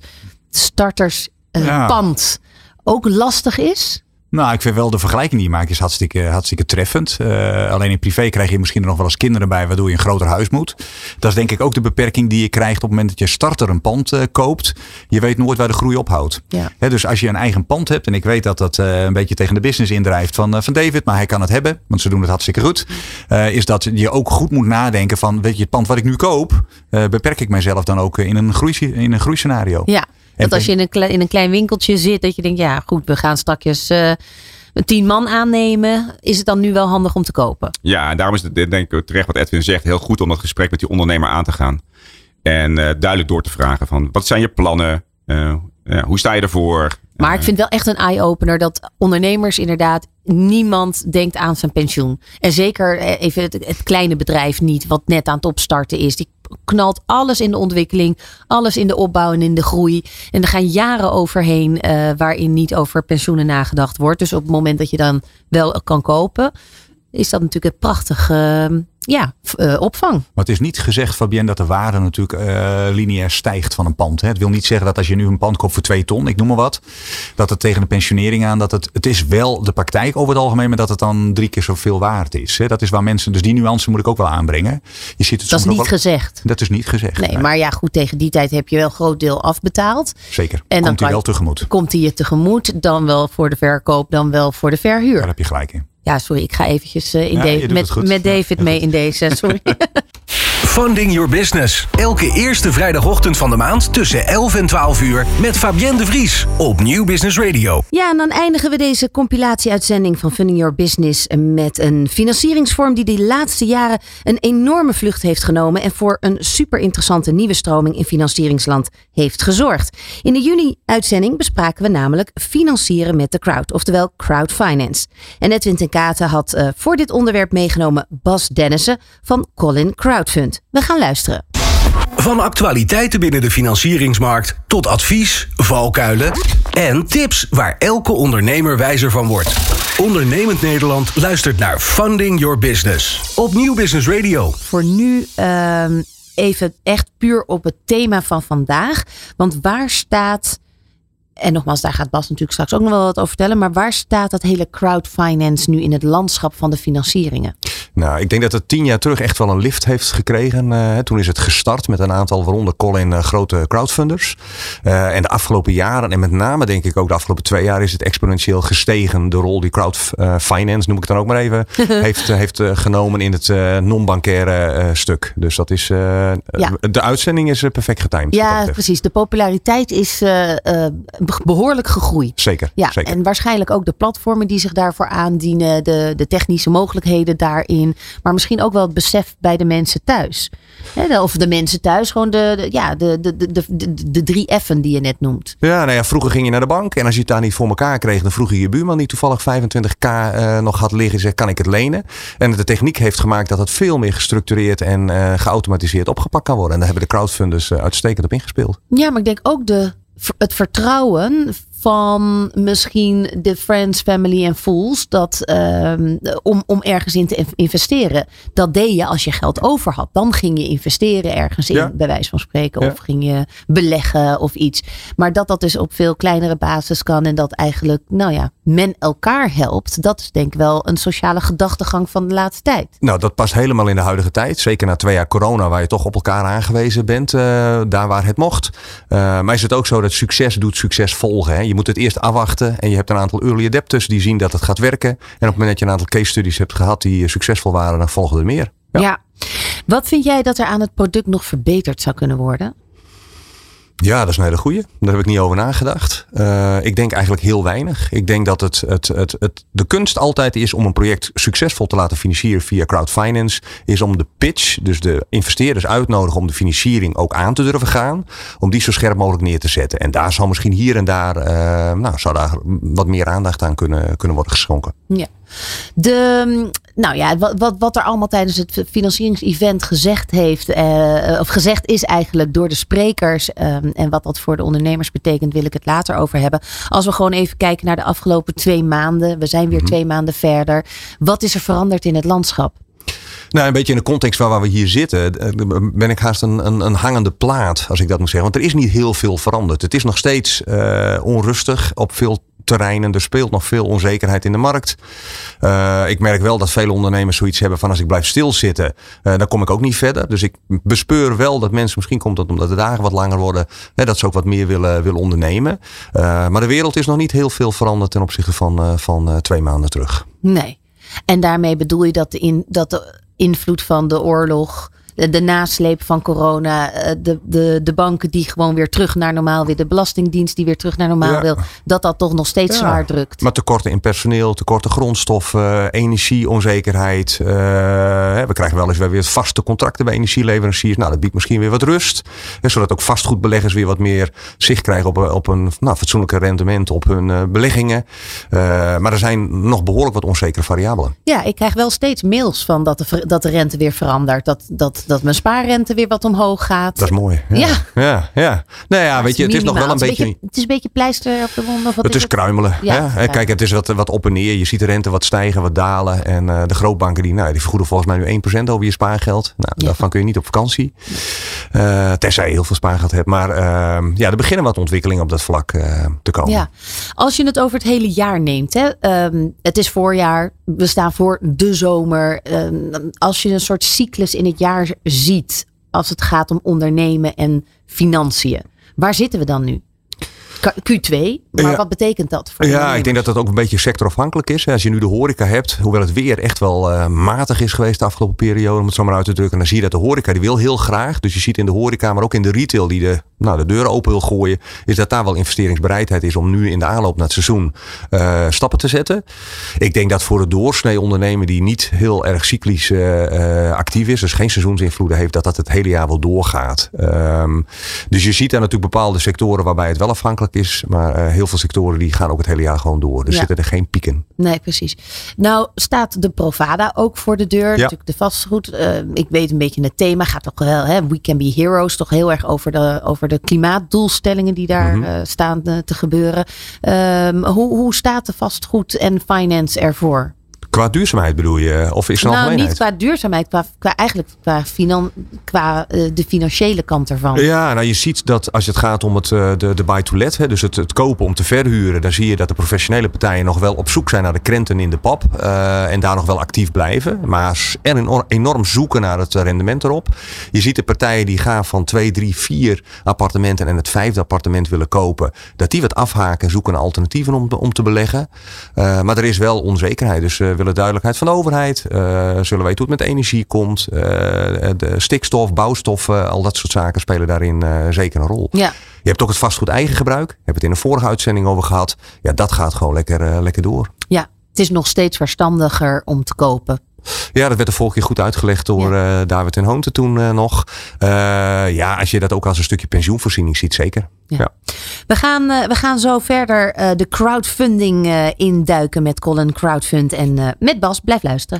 het starterspand ook lastig is? Nou, ik vind wel de vergelijking die je maakt is hartstikke, hartstikke treffend. Eh, alleen in privé krijg je misschien er nog wel eens kinderen bij, waardoor je een groter huis moet. Dat is denk ik ook de beperking die je krijgt op het moment dat je starter een pand eh, koopt. Je weet nooit waar de groei ophoudt. Ja. Dus als je een eigen pand hebt, en ik weet dat dat eh, een beetje tegen de business indrijft van, eh, van David, maar hij kan het hebben, want ze doen het hartstikke goed. eh, is dat je ook goed moet nadenken van, weet je, het pand wat ik nu koop, eh, beperk ik mijzelf dan ook eh, in een, groei, in een groeiscenario. Ja, dat als je in een, kle- in een klein winkeltje zit, dat je denkt, ja goed, we gaan straks eh een tien man aannemen. Is het dan nu wel handig om te kopen? Ja, en daarom is het denk ik terecht wat Edwin zegt. Heel goed om dat gesprek met die ondernemer aan te gaan. En eh, duidelijk door te vragen van wat zijn je plannen? Eh, ja, hoe sta je ervoor? Maar ik vind wel echt een eye-opener dat ondernemers inderdaad niemand denkt aan zijn pensioen. En zeker even het, het kleine bedrijf niet, wat net aan het opstarten is. Die knalt alles in de ontwikkeling, alles in de opbouw en in de groei. En er gaan jaren overheen eh, waarin niet over pensioenen nagedacht wordt. Dus op het moment dat je dan wel kan kopen, is dat natuurlijk een prachtige eh, ja, eh, opvang. Maar het is niet gezegd, Fabienne, dat de waarde natuurlijk eh, lineair stijgt van een pand. Hè. Het wil niet zeggen dat als je nu een pand koopt voor twee ton, ik noem maar wat, dat het tegen de pensionering aan, dat het, het is wel de praktijk over het algemeen, maar dat het dan drie keer zoveel waard is. Hè. Dat is waar mensen, dus die nuance moet ik ook wel aanbrengen. Je ziet het Dat is niet wel- gezegd. Dat is niet gezegd. Nee, maar ja, goed, tegen die tijd heb je wel een groot deel afbetaald. Zeker. En dan Komt hij wel tegemoet. Komt hij je tegemoet, dan wel voor de verkoop, dan wel voor de Daar verhuur. heb je gelijk in. Ja, sorry, ik ga eventjes eh, in Ja, doet met, met David mee in deze. Sorry. Funding Your Business. Elke eerste vrijdagochtend van de maand tussen 11 en 12 uur met Fabienne de Vries op Nieuw Business Radio. Ja, en dan eindigen we deze compilatie-uitzending van Funding Your Business met een financieringsvorm die de laatste jaren een enorme vlucht heeft genomen en voor een super interessante nieuwe stroming in financieringsland heeft gezorgd. In de juni-uitzending bespraken we namelijk financieren met de crowd, oftewel crowdfinance. En Edwin ten Katen had eh, voor dit onderwerp meegenomen Bas Dennissen van Colin Crowdfund. We gaan luisteren. Van actualiteiten binnen de financieringsmarkt tot advies, valkuilen en tips waar elke ondernemer wijzer van wordt. Ondernemend Nederland luistert naar Funding Your Business op Nieuw Business Radio. voor nu ehm, even echt puur op het thema van vandaag. Want waar staat, en nogmaals, daar gaat Bas natuurlijk straks ook nog wel wat over vertellen, maar waar staat dat hele crowdfinance nu in het landschap van de financieringen? Nou, ik denk dat het tien jaar terug echt wel een lift heeft gekregen. Eh, toen is het gestart met een aantal, waaronder Colin, eh, grote crowdfunders. Eh, en de afgelopen jaren, en met name denk ik ook de afgelopen twee jaar, is het exponentieel gestegen. De rol die crowdfinance, noem ik het dan ook maar even, heeft, heeft genomen in het non-bankaire stuk. Dus dat is, de uitzending is perfect getimed. Ja, precies. De populariteit is eh, eh, be- behoorlijk gegroeid. Zeker, Ja, zeker. en waarschijnlijk ook de platformen die zich daarvoor aandienen, de, de technische mogelijkheden daarin. In. Maar misschien ook wel het besef bij de mensen thuis. Of de mensen thuis, gewoon de, de ja, de, de, de, de, de drie F'en die je net noemt. Ja, nou ja, vroeger ging je naar de bank en als je het daar niet voor elkaar kreeg, dan vroeg je je buurman die toevallig 25k uh, nog had liggen, zei kan ik het lenen? En de techniek heeft gemaakt dat het veel meer gestructureerd en uh, geautomatiseerd opgepakt kan worden. En daar hebben de crowdfunders uh, uitstekend op ingespeeld. Ja, maar ik denk ook de, het vertrouwen van misschien de friends, family en fools. Dat, um, om, om ergens in te investeren. Dat deed je als je geld over had. Dan ging je investeren ergens in, bij wijze van spreken. Of ging je beleggen of iets. Maar dat dat dus op veel kleinere basis kan. En dat eigenlijk, nou ja, men elkaar helpt. Dat is denk ik wel een sociale gedachtegang van de laatste tijd. Nou, dat past helemaal in de huidige tijd. Zeker na twee jaar corona, waar je toch op elkaar aangewezen bent. Uh, daar waar het mocht. Uh, maar is het ook zo dat succes doet succes volgen. Hè? Je moet het eerst afwachten. En je hebt een aantal early adapters die zien dat het gaat werken. En op het moment dat je een aantal case studies hebt gehad die succesvol waren, dan volgen er meer. Ja. ja. Wat vind jij dat er aan het product nog verbeterd zou kunnen worden? Ja, dat is een hele goede. Daar heb ik niet over nagedacht. Uh, ik denk eigenlijk heel weinig. Ik denk dat het, het, het, het, de kunst altijd is om een project succesvol te laten financieren via crowdfinance. Is om de pitch, dus de investeerders uitnodigen om de financiering ook aan te durven gaan. Om die zo scherp mogelijk neer te zetten. En daar zal misschien hier en daar, uh, nou, zou daar wat meer aandacht aan kunnen, kunnen worden geschonken. Ja. De, nou ja, wat, wat, wat er allemaal tijdens het financieringsevent gezegd heeft, uh, of gezegd is eigenlijk door de sprekers. Um, en wat dat voor de ondernemers betekent, wil ik het later over hebben. Als we gewoon even kijken naar de afgelopen twee maanden. We zijn weer mm -hmm. twee maanden verder. Wat is er veranderd in het landschap? Nou, een beetje in de context waar we hier zitten, ben ik haast een, een, een, hangende plaat, als ik dat moet zeggen. Want er is niet heel veel veranderd. Het is nog steeds uh, onrustig op veel terreinen. Er speelt nog veel onzekerheid in de markt. Uh, ik merk wel dat veel ondernemers zoiets hebben van als ik blijf stilzitten, uh, dan kom ik ook niet verder. Dus ik bespeur wel dat mensen, misschien komt dat omdat de dagen wat langer worden, hè, dat ze ook wat meer willen, willen ondernemen. Uh, maar de wereld is nog niet heel veel veranderd ten opzichte van, van twee maanden terug. Nee. En daarmee bedoel je dat de, in, dat de invloed van de oorlog de nasleep van corona, de, de, de banken die gewoon weer terug naar normaal weer de Belastingdienst die weer terug naar normaal ja. wil, dat dat toch nog steeds ja. zwaar drukt. Maar tekorten in personeel, tekorten grondstoffen, energieonzekerheid. Uh, we krijgen wel eens weer vaste contracten bij energieleveranciers. Nou, dat biedt misschien weer wat rust. Zodat ook vastgoedbeleggers weer wat meer zicht krijgen op, op een nou, fatsoenlijke rendement op hun uh, beleggingen. Uh, maar er zijn nog behoorlijk wat onzekere variabelen. Ja, ik krijg wel steeds mails van dat de, dat de rente weer verandert. Dat, dat dat mijn spaarrente weer wat omhoog gaat. Dat is mooi. Ja. Ja. Ja. ja. Nou ja, weet je, het is nog wel een beetje, beetje, Het is een beetje pleister op de wond. Of wat het is, het? kruimelen. Ja, ja. Kijk, het is wat, wat op en neer. Je ziet de rente wat stijgen, wat dalen. En uh, de grootbanken die, nou, die vergoeden volgens mij nu 1% over je spaargeld. Nou, ja. daarvan kun je niet op vakantie. Uh, tenzij je heel veel spaargeld hebt. Maar uh, ja, er beginnen wat ontwikkelingen op dat vlak te komen. Ja. Als je het over het hele jaar neemt. Hè, um, het is voorjaar. We staan voor de zomer. Um, als je een soort cyclus in het jaar ziet als het gaat om ondernemen en financiën. Waar zitten we dan nu? Q2, maar ja. wat betekent dat? Voor ja, ik denk dat dat ook een beetje sectorafhankelijk is. Als je nu de horeca hebt, hoewel het weer echt wel uh, matig is geweest de afgelopen periode, om het zo maar uit te drukken, dan zie je dat de horeca die wil heel graag. Dus je ziet in de horeca, maar ook in de retail die de, nou, de deuren open wil gooien, is dat daar wel investeringsbereidheid is om nu in de aanloop naar het seizoen uh, stappen te zetten. Ik denk dat voor de doorsnee ondernemer die niet heel erg cyclisch uh, actief is, dus geen seizoensinvloeden heeft, dat dat het hele jaar wel doorgaat. Um, dus je ziet daar natuurlijk bepaalde sectoren waarbij het wel afhankelijk is. Maar uh, heel veel sectoren die gaan ook het hele jaar gewoon door. Dus ja. zitten er geen pieken. Nee, precies. Nou staat de Provada ook voor de deur. Ja. Natuurlijk de vastgoed. Uh, ik weet een beetje het thema gaat toch wel. Hè, We Can Be Heroes. Toch heel erg over de, over de klimaatdoelstellingen die daar mm -hmm. uh, staan te gebeuren. Um, hoe, hoe staat de vastgoed en finance ervoor? Qua duurzaamheid bedoel je? Of is nou, niet qua duurzaamheid, qua, qua eigenlijk qua, finan, qua uh, de financiële kant ervan. Ja, nou je ziet dat als het gaat om het, uh, de, de buy-to-let, hè, dus het, het kopen om te verhuren, dan zie je dat de professionele partijen nog wel op zoek zijn naar de krenten in de pap uh, en daar nog wel actief blijven. Maar er enorm zoeken naar het rendement erop. Je ziet de partijen die gaan van twee, drie, vier appartementen en het vijfde appartement willen kopen, dat die wat afhaken en zoeken naar alternatieven om, om te beleggen. maar er is wel onzekerheid, dus willen duidelijkheid van de overheid. Uh, zullen weten hoe het met energie komt. Uh, de stikstof, bouwstoffen, al dat soort zaken spelen daarin uh, zeker een rol. Ja. Je hebt ook het vastgoed eigen gebruik. We hebben het in een vorige uitzending over gehad. Ja, dat gaat gewoon lekker, lekker door. Ja, het is nog steeds verstandiger om te kopen. Ja, dat werd de vorige keer goed uitgelegd door ja. David en Hoonte toen nog. ja, als je dat ook als een stukje pensioenvoorziening ziet, zeker. Ja. We, gaan, we gaan zo verder de crowdfunding induiken met Colin Crowdfund en met Bas. Blijf luisteren.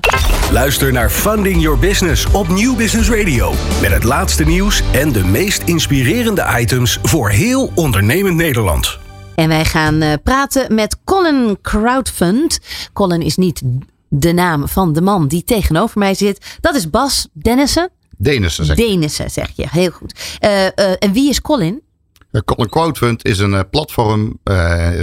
Luister naar Funding Your Business op Nieuw Business Radio. Met het laatste nieuws en de meest inspirerende items voor heel ondernemend Nederland. En wij gaan praten met Colin Crowdfund. Colin is niet de naam van de man die tegenover mij zit. Dat is Bas Dennissen. Denissen zeg je. Denissen zeg je, heel goed. Uh, uh, en wie is Colin? Colin Crowdfund is een platform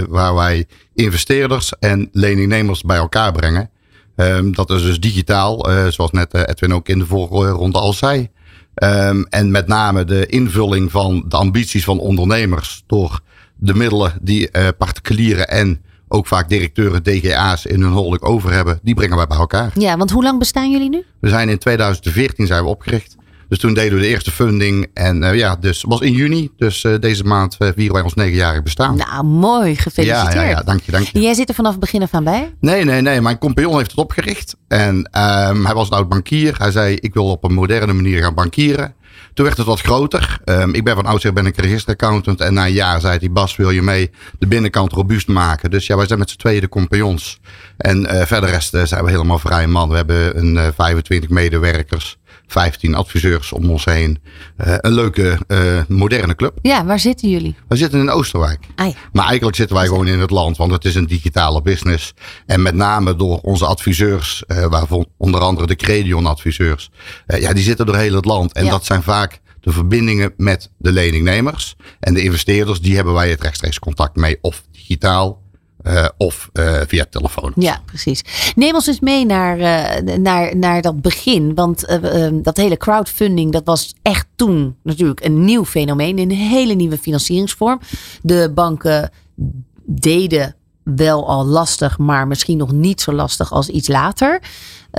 waar wij investeerders en leningnemers bij elkaar brengen. Um, dat is dus digitaal, zoals net Edwin ook in de vorige ronde al zei. Um, en met name de invulling van de ambities van ondernemers door de middelen die particulieren en ook vaak directeuren DGA's in hun holding over hebben, die brengen wij bij elkaar. Ja, want hoe lang bestaan jullie nu? We zijn in 2014 zijn we opgericht. Dus toen deden we de eerste funding. En uh, ja, dus was in juni. Dus uh, deze maand uh, vieren wij ons negenjarig bestaan. Nou, mooi. Gefeliciteerd. Ja, ja, ja, dank je, dank je. Jij zit er vanaf het begin af aan bij? Nee, nee, nee. Mijn compagnon heeft het opgericht. En um, hij was een oud bankier. Hij zei, ik wil op een moderne manier gaan bankieren. Toen werd het wat groter. Um, ik ben van oudsher ben ik registeraccountant. En na een jaar zei hij, Bas, wil je mee de binnenkant robuust maken? Dus ja, wij zijn met z'n tweeën de compagnons. En uh, verder rest uh, zijn we helemaal vrij man. We hebben een uh, 25 medewerkers. 15 adviseurs om ons heen. Uh, een leuke, uh, moderne club. Ja, waar zitten jullie? We zitten in Oosterwijk. Ah, ja. Maar eigenlijk zitten wij gewoon in het land, want het is een digitale business. En met name door onze adviseurs, uh, waarvan onder andere de Credion adviseurs. ja, die zitten door heel het land. En ja. dat zijn vaak de verbindingen met de leningnemers. En de investeerders, die hebben wij het rechtstreeks contact mee. Of digitaal, uh, of uh, via telefoon. Ja, precies. Neem ons eens mee naar, uh, naar, naar dat begin. Want dat hele crowdfunding, dat was echt toen natuurlijk een nieuw fenomeen. Een hele nieuwe financieringsvorm. De banken deden wel al lastig, maar misschien nog niet zo lastig als iets later.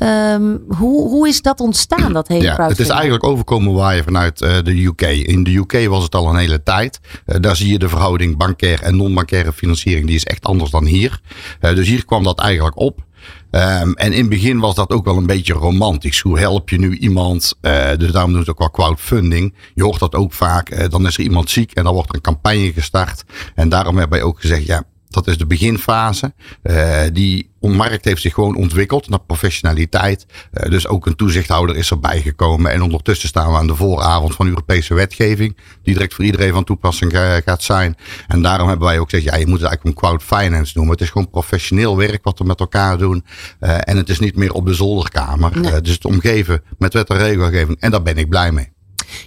Um, hoe, hoe is dat ontstaan, dat hele ja, Het is eigenlijk overkomen waaien vanuit uh, de UK. In de UK was het al een hele tijd. Uh, daar zie je de verhouding bankair en non-bankaire financiering. Die is echt anders dan hier. Uh, dus hier kwam dat eigenlijk op. Um, en in het begin was dat ook wel een beetje romantisch. Hoe help je nu iemand? Uh, dus daarom doen ze ook wel crowdfunding. Je hoort dat ook vaak. Uh, dan is er iemand ziek en dan wordt er een campagne gestart. En daarom hebben wij ook gezegd, ja, dat is de beginfase. Uh, die markt heeft zich gewoon ontwikkeld naar professionaliteit. Uh, dus ook een toezichthouder is erbij gekomen. En ondertussen staan we aan de vooravond van Europese wetgeving. Die direct voor iedereen van toepassing uh, gaat zijn. En daarom hebben wij ook gezegd, ja, je moet het eigenlijk een crowd finance noemen. Het is gewoon professioneel werk wat we met elkaar doen. en het is niet meer op de zolderkamer. Nee. dus het omgeven met wet en regelgeving. En daar ben ik blij mee.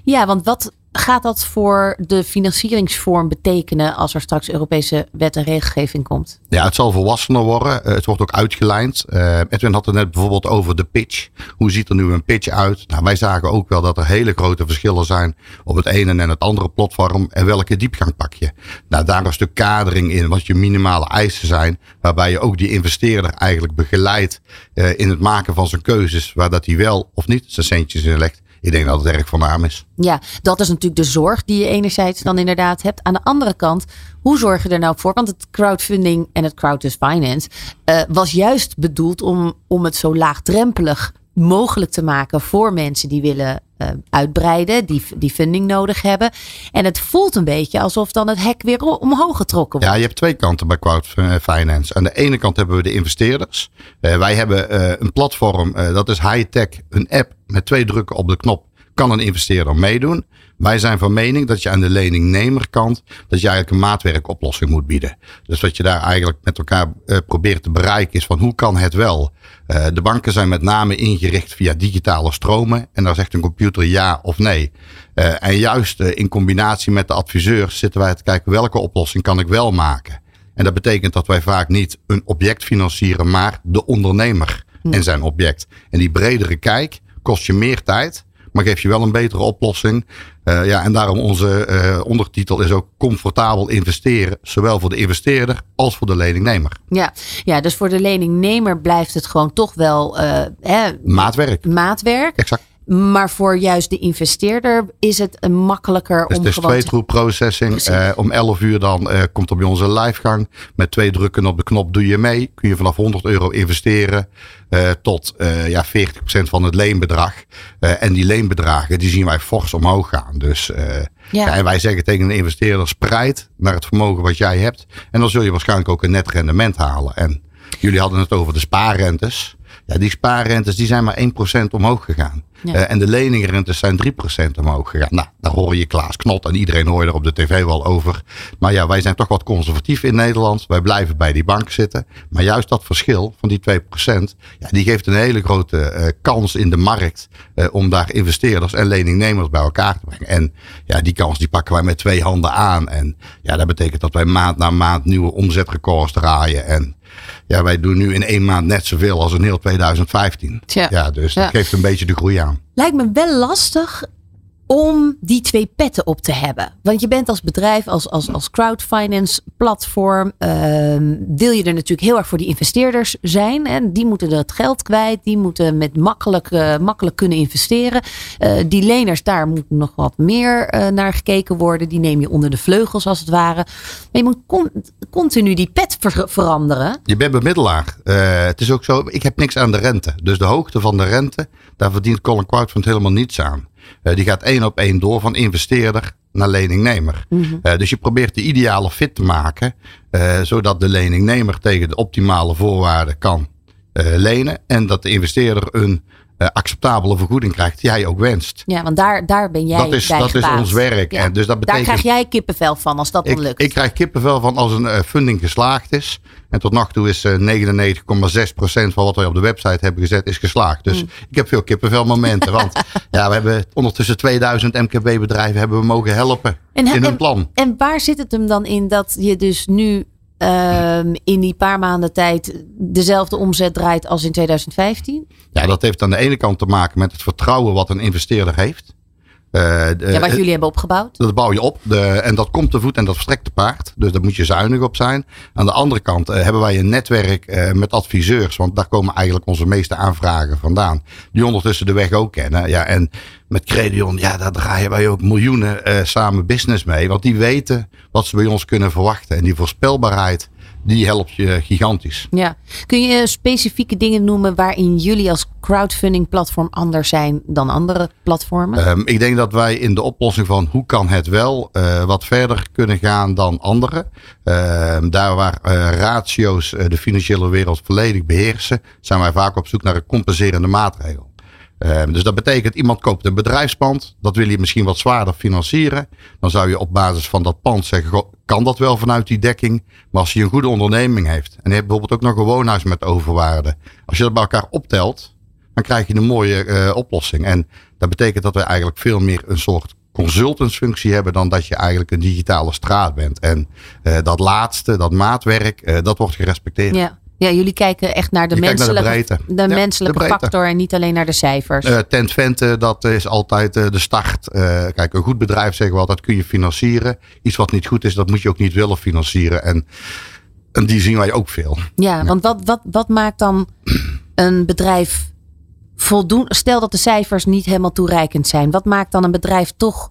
Ja, want wat gaat dat voor de financieringsvorm betekenen als er straks Europese wet en regelgeving komt? Ja, het zal volwassener worden. Uh, het wordt ook uitgelijnd. Uh, Edwin had het net bijvoorbeeld over de pitch. Hoe ziet er nu een pitch uit? Nou, wij zagen ook wel dat er hele grote verschillen zijn op het ene en het andere platform. En welke diepgang pak je? Nou, daar een stuk kadering in, wat je minimale eisen zijn. Waarbij je ook die investeerder eigenlijk begeleidt uh, in het maken van zijn keuzes. Waar dat hij wel of niet zijn centjes in legt ik denk dat het erg van naam is. Ja, dat is natuurlijk de zorg die je enerzijds dan inderdaad hebt. Aan de andere kant, hoe zorg je er nou voor? Want het crowdfunding en het crowd finance uh, was juist bedoeld om, om het zo laagdrempelig mogelijk te maken voor mensen die willen uh, uitbreiden, die, die funding nodig hebben. En het voelt een beetje alsof dan het hek weer omhoog getrokken wordt. Ja, je hebt twee kanten bij crowd finance. Aan de ene kant hebben we de investeerders. Uh, wij hebben een platform, dat is high-tech, een app met twee drukken op de knop. Kan een investeerder meedoen. Wij zijn van mening dat je aan de leningnemerkant dat je eigenlijk een maatwerkoplossing moet bieden. Dus wat je daar eigenlijk met elkaar uh, probeert te bereiken is van hoe kan het wel? Uh, de banken zijn met name ingericht via digitale stromen en daar zegt een computer ja of nee. Uh, en juist in combinatie met de adviseurs zitten wij te kijken welke oplossing kan ik wel maken. En dat betekent dat wij vaak niet een object financieren, maar de ondernemer en zijn object. En die bredere kijk kost je meer tijd maar geef je wel een betere oplossing. Uh, ja, en daarom onze uh, ondertitel is ook comfortabel investeren. Zowel voor de investeerder als voor de leningnemer. Ja, ja dus voor de leningnemer blijft het gewoon toch wel... Uh, hè, maatwerk. Maatwerk. Exact. Maar voor juist de investeerder is het een makkelijker Dus om het is gewoon te- twee-troep processing. Eh, om 11 uur dan eh, komt op bij onze livegang. Met twee drukken op de knop doe je mee. Kun je vanaf 100 euro investeren eh, tot eh, ja, 40% van het leenbedrag. Eh, en die leenbedragen die zien wij fors omhoog gaan. Dus eh, ja. en wij zeggen tegen een investeerder spreid naar het vermogen wat jij hebt. En dan zul je waarschijnlijk ook een net rendement halen. En jullie hadden het over de spaarrentes. Ja, die spaarrentes die zijn maar 1% omhoog gegaan. Ja. Eh, en de leningrentes zijn 3% omhoog gegaan. Nou, daar hoor je Klaas Knot en iedereen hoor je er op de tv wel over. Maar ja, wij zijn toch wat conservatief in Nederland. Wij blijven bij die bank zitten. Maar juist dat verschil van die 2%, ja, die geeft een hele grote eh, kans in de markt eh, om daar investeerders en leningnemers bij elkaar te brengen. En ja, die kans die pakken wij met twee handen aan. En ja, dat betekent dat wij maand na maand nieuwe omzetrecords draaien. En ja, wij doen nu in één maand net zoveel als in heel 2015. Tja. Ja, dus dat Ja. geeft een beetje de groei aan. Lijkt me wel lastig om die twee petten op te hebben. Want je bent als bedrijf, als, als, als crowdfinance platform, ehm, wil je er natuurlijk heel erg voor die investeerders zijn. En die moeten het geld kwijt, die moeten met makkelijk, eh, makkelijk kunnen investeren. Eh, die leners, daar moet nog wat meer eh, naar gekeken worden. Die neem je onder de vleugels als het ware. Maar je moet con- continu die pet ver- veranderen. Je bent bemiddelaar. Het is ook zo, ik heb niks aan de rente. Dus de hoogte van de rente, daar verdient Colin Crowdfund helemaal niets aan. Eh, die gaat één op één door van investeerder naar leningnemer. Eh, dus je probeert de ideale fit te maken, eh, zodat de leningnemer tegen de optimale voorwaarden kan lenen. En dat de investeerder een eh, acceptabele vergoeding krijgt die hij ook wenst. Ja, want daar, daar ben jij Dat is- bij dat is ons werk. En dus dat Daar betekent- krijg jij kippenvel van als dat dan lukt. ik krijg kippenvel van als een eh, funding geslaagd is. En tot nog toe is eh, 99,6% van wat wij op de website hebben gezet is geslaagd. Dus Mm. ik heb veel kippenvel momenten. want ja, we hebben ondertussen 2000 MKB bedrijven hebben we mogen helpen En- in hun en- plan. En waar zit het hem dan in dat je dus nu ehm, in die paar maanden tijd dezelfde omzet draait als in 2015? Ja, dat heeft aan de ene kant te maken met het vertrouwen wat een investeerder heeft. Eh, de- ja, wat jullie hebben opgebouwd. Dat bouw je op. De, en dat komt te voet en dat verstrekt te paard. Dus daar moet je zuinig op zijn. Aan de andere kant eh, hebben wij een netwerk eh, met adviseurs. Want daar komen eigenlijk onze meeste aanvragen vandaan. Die ondertussen de weg ook kennen. Ja, en met Credion, ja, daar draaien wij ook miljoenen samen business mee. Want die weten wat ze bij ons kunnen verwachten. En die voorspelbaarheid, die helpt je gigantisch. Ja. Kun je specifieke dingen noemen waarin jullie als crowdfunding platform anders zijn dan andere platformen? Ehm, ik denk dat wij in de oplossing van hoe kan het wel eh, wat verder kunnen gaan dan anderen. Ehm, daar waar eh, ratio's eh, de financiële wereld volledig beheersen, zijn wij vaak op zoek naar een compenserende maatregel. Ehm, dus dat betekent iemand koopt een bedrijfspand, dat wil je misschien wat zwaarder financieren. Dan zou je op basis van dat pand zeggen, kan dat wel vanuit die dekking? Maar als je een goede onderneming heeft en je hebt bijvoorbeeld ook nog een woonhuis met overwaarde. Als je dat bij elkaar optelt, dan krijg je een mooie eh, oplossing. En dat betekent dat we eigenlijk veel meer een soort consultantsfunctie hebben dan dat je eigenlijk een digitale straat bent. En eh, dat laatste, dat maatwerk, eh, dat wordt gerespecteerd. ja. Ja, jullie kijken echt naar de Je kijkt naar de menselijke, breedte. de Ja, menselijke de factor en niet alleen naar de cijfers. Eh, Tent Vente, dat is altijd eh, de start. Eh, kijk, een goed bedrijf zeggen we altijd kun je financieren. Iets wat niet goed is, dat moet je ook niet willen financieren. En, en die zien wij ook veel. Ja, want wat, wat, wat maakt dan een bedrijf voldoende? Stel dat de cijfers niet helemaal toereikend zijn. Wat maakt dan een bedrijf toch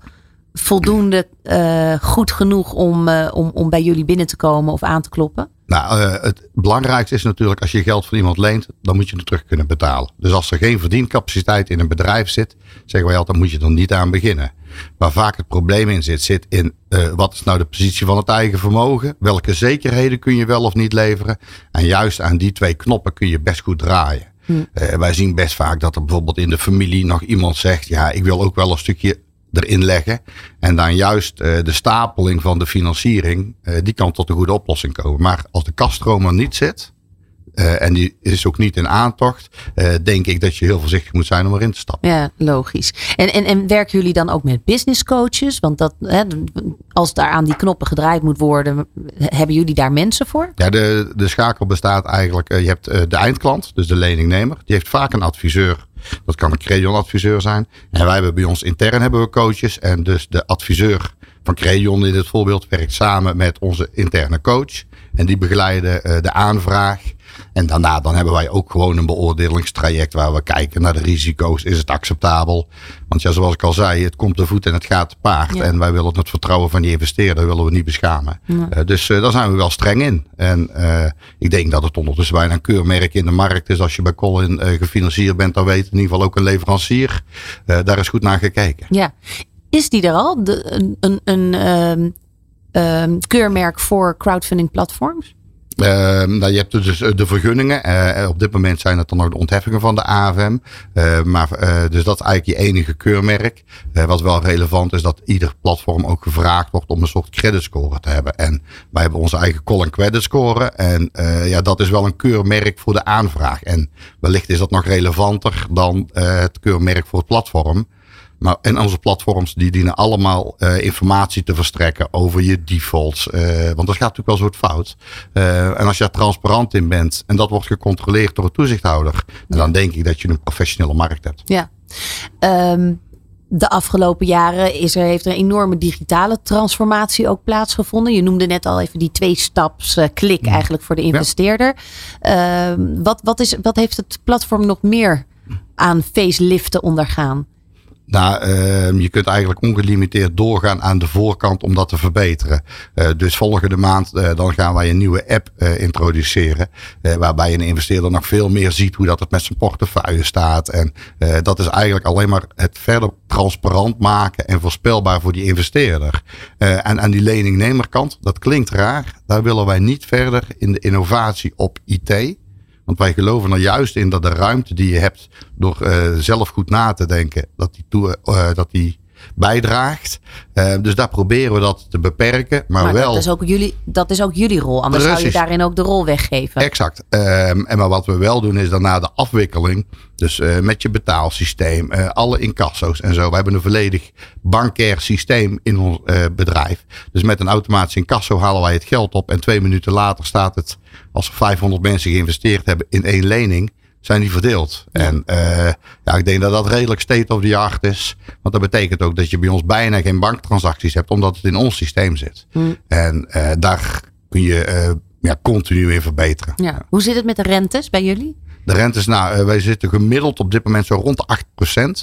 voldoende eh, goed genoeg om, eh, om, om bij jullie binnen te komen of aan te kloppen? Nou, eh, het belangrijkste is natuurlijk als je geld van iemand leent, dan moet je het terug kunnen betalen. Dus als er geen verdiencapaciteit in een bedrijf zit, zeggen wij altijd, moet je er niet aan beginnen. Waar vaak het probleem in zit, zit in wat is nou de positie van het eigen vermogen? Welke zekerheden kun je wel of niet leveren? En juist aan die twee knoppen kun je best goed draaien. Eh, wij zien best vaak dat er bijvoorbeeld in de familie nog iemand zegt, ja, ik wil ook wel een stukje erin leggen. En dan juist eh, de stapeling van de financiering, eh, die kan tot een goede oplossing komen. Maar als de kaststroom er niet zit, eh, en die is ook niet in aantocht, denk ik dat je heel voorzichtig moet zijn om erin te stappen. Ja, logisch. En, en, en werken jullie dan ook met business coaches? Want dat, hè, als daar aan die knoppen gedraaid moet worden, hebben jullie daar mensen voor? Ja, de, de schakel bestaat eigenlijk, je hebt de eindklant, dus de leningnemer, die heeft vaak een adviseur. Dat kan een Credion adviseur zijn. En wij hebben bij ons intern hebben we coaches. En dus de adviseur van Credion in dit voorbeeld werkt samen met onze interne coach. En die begeleiden de aanvraag. En daarna dan hebben wij ook gewoon een beoordelingstraject waar we kijken naar de risico's. Is het acceptabel? Want ja, zoals ik al zei, het komt te voet en het gaat te paard. En wij willen het vertrouwen van die investeerder willen we niet beschamen. Uh, dus uh, daar zijn we wel streng in. En uh, ik denk dat het ondertussen bijna een keurmerk in de markt is. Als je bij Colin gefinancierd bent, dan weet in ieder geval ook een leverancier. daar is goed naar gekeken. Ja. Is die er al? De, een een, een ehm, ehm, keurmerk voor crowdfunding platforms? Uh, nou, je hebt dus eh, de vergunningen. Uh, op dit moment zijn het dan ook de ontheffingen van de AFM. Uh, maar, dus dat is eigenlijk je enige keurmerk. wat wel relevant is dat ieder platform ook gevraagd wordt om een soort creditscore te hebben. En wij hebben onze eigen call and credit score. En ja, dat is wel een keurmerk voor de aanvraag. En wellicht is dat nog relevanter dan het keurmerk voor het platform. Maar, en onze platforms die dienen allemaal uh, informatie te verstrekken over je defaults. Uh, want dat gaat natuurlijk wel soort fout. Uh, en als je er transparant in bent en dat wordt gecontroleerd door een toezichthouder. Ja. dan denk ik dat je een professionele markt hebt. Ja. Um, de afgelopen jaren is er, heeft er een enorme digitale transformatie ook plaatsgevonden. Je noemde net al even die twee-staps klik eigenlijk voor de investeerder. Ja. wat, wat, is, wat heeft het platform nog meer aan faceliften ondergaan? Nou, uh, je kunt eigenlijk ongelimiteerd doorgaan aan de voorkant om dat te verbeteren. Uh, dus volgende maand uh, dan gaan wij een nieuwe app introduceren. waarbij een investeerder nog veel meer ziet hoe dat het met zijn portefeuille staat. En dat is eigenlijk alleen maar het verder transparant maken en voorspelbaar voor die investeerder. en aan die leningnemerkant, dat klinkt raar. Daar willen wij niet verder in de innovatie op IT. Want wij geloven er juist in dat de ruimte die je hebt door uh, zelf goed na te denken, dat die, toe, uh, dat die bijdraagt. Uh, dus daar proberen we dat te beperken. Maar, maar wel. Dat is, ook jullie, dat is ook jullie rol. Anders Precies. zou je daarin ook de rol weggeven. Exact. Um, en maar wat we wel doen is daarna de afwikkeling. Dus uh, met je betaalsysteem, uh, alle incasso's en zo. We hebben een volledig bankair systeem in ons bedrijf. Dus met een automatisch incasso halen wij het geld op. En twee minuten later staat het, als er 500 mensen geïnvesteerd hebben in één lening zijn die verdeeld. Ja. En uh, ja, ik denk dat dat redelijk state of the art is. Want dat betekent ook dat je bij ons bijna geen banktransacties hebt, omdat het in ons systeem zit. Hmm. En uh, daar kun je uh, ja, continu in verbeteren. Ja. Hoe zit het met de rentes bij jullie? De rentes, nou, wij zitten gemiddeld op dit moment zo rond de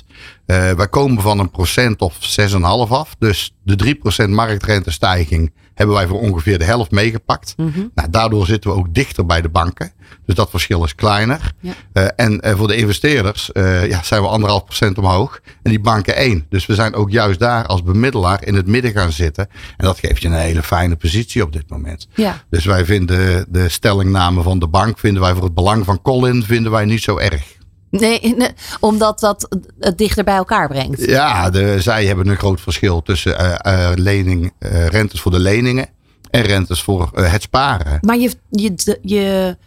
8%. Uh, wij komen van een procent of 6,5 af. Dus de 3% marktrentestijging hebben wij voor ongeveer de helft meegepakt. Mm -hmm. nou, daardoor zitten we ook dichter bij de banken. Dus dat verschil is kleiner. Ja. Uh, en uh, voor de investeerders uh, ja, zijn we anderhalf procent omhoog. En die banken één. Dus we zijn ook juist daar als bemiddelaar in het midden gaan zitten. En dat geeft je een hele fijne positie op dit moment. Ja. Dus wij vinden de stellingname van de bank, vinden wij voor het belang van Colin, vinden wij niet zo erg. Nee, nee, omdat dat het dichter bij elkaar brengt. Ja, de, zij hebben een groot verschil tussen uh, uh, lening, uh, rentes voor de leningen en rentes voor het sparen. Maar je, je, je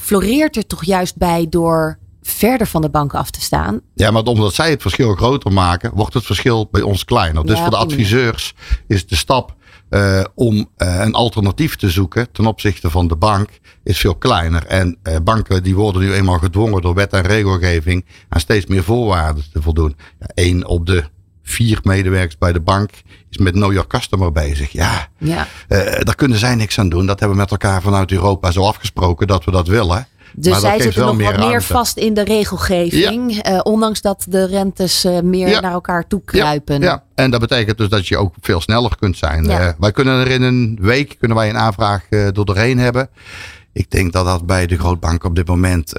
floreert er toch juist bij door verder van de bank af te staan. Ja, maar omdat zij het verschil groter maken, wordt het verschil bij ons kleiner. Dus ja, voor de adviseurs is de stap uh, om uh, een alternatief te zoeken ten opzichte van de bank is veel kleiner. En uh, banken die worden nu eenmaal gedwongen door wet en regelgeving aan steeds meer voorwaarden te voldoen. Ja, Eén op de vier medewerkers bij de bank is met Know Your Customer bezig. Ja, ja. daar kunnen zij niks aan doen. Dat hebben we met elkaar vanuit Europa zo afgesproken dat we dat willen. Dus maar zij zitten nog wat ruimte. meer vast in de regelgeving. Ja. Uh, ondanks dat de rentes uh, meer ja. naar elkaar toe kruipen. Ja. ja. en dat betekent dus dat je ook veel sneller kunt zijn. Uh, wij kunnen er in een week kunnen wij een aanvraag door doorheen hebben. Ik denk dat dat bij de grootbank op dit moment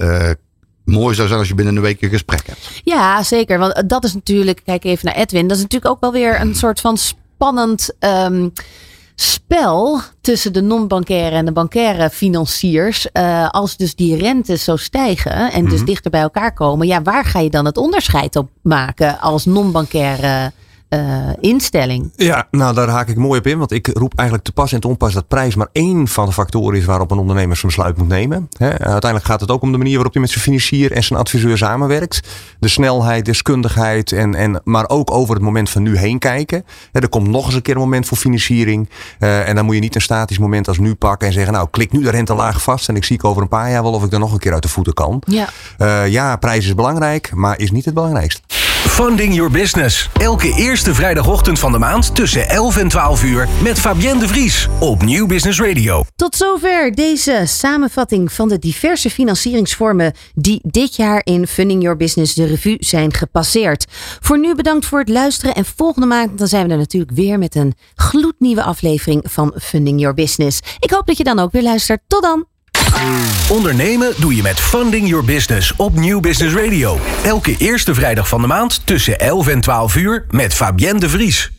mooi zou zijn als je binnen een week een gesprek hebt. Ja, zeker. Want dat is natuurlijk, kijk even naar Edwin, dat is natuurlijk ook wel weer een soort van spannend. Um, spel tussen de non-bankaire en de bankaire financiers. Uh, als dus die rentes zo stijgen en dus mm -hmm. dichter bij elkaar komen. Ja, waar ga je dan het onderscheid op maken als non-bankaire uh, instelling. Ja, nou daar haak ik mooi op in. Want ik roep eigenlijk te pas en te onpas dat prijs maar één van de factoren is waarop een ondernemer zijn besluit moet nemen. He, uiteindelijk gaat het ook om de manier waarop hij met zijn financier en zijn adviseur samenwerkt. De snelheid, deskundigheid, en, en, maar ook over het moment van nu heen kijken. He, er komt nog eens een keer een moment voor financiering. Uh, en dan moet je niet een statisch moment als nu pakken en zeggen, nou klik nu de rente laag vast en ik zie ik over een paar jaar wel of ik er nog een keer uit de voeten kan. Ja, uh, ja prijs is belangrijk, maar is niet het belangrijkste. Funding Your Business. Elke eerste vrijdagochtend van de maand tussen 11 en 12 uur met Fabienne de Vries op Nieuw Business Radio. Tot zover deze samenvatting van de diverse financieringsvormen die dit jaar in Funding Your Business de revue zijn gepasseerd. Voor nu bedankt voor het luisteren en volgende maand dan zijn we er natuurlijk weer met een gloednieuwe aflevering van Funding Your Business. Ik hoop dat je dan ook weer luistert. Tot dan! Ondernemen doe je met Funding Your Business op Nieuw Business Radio. Elke eerste vrijdag van de maand tussen 11 en 12 uur met Fabienne de Vries.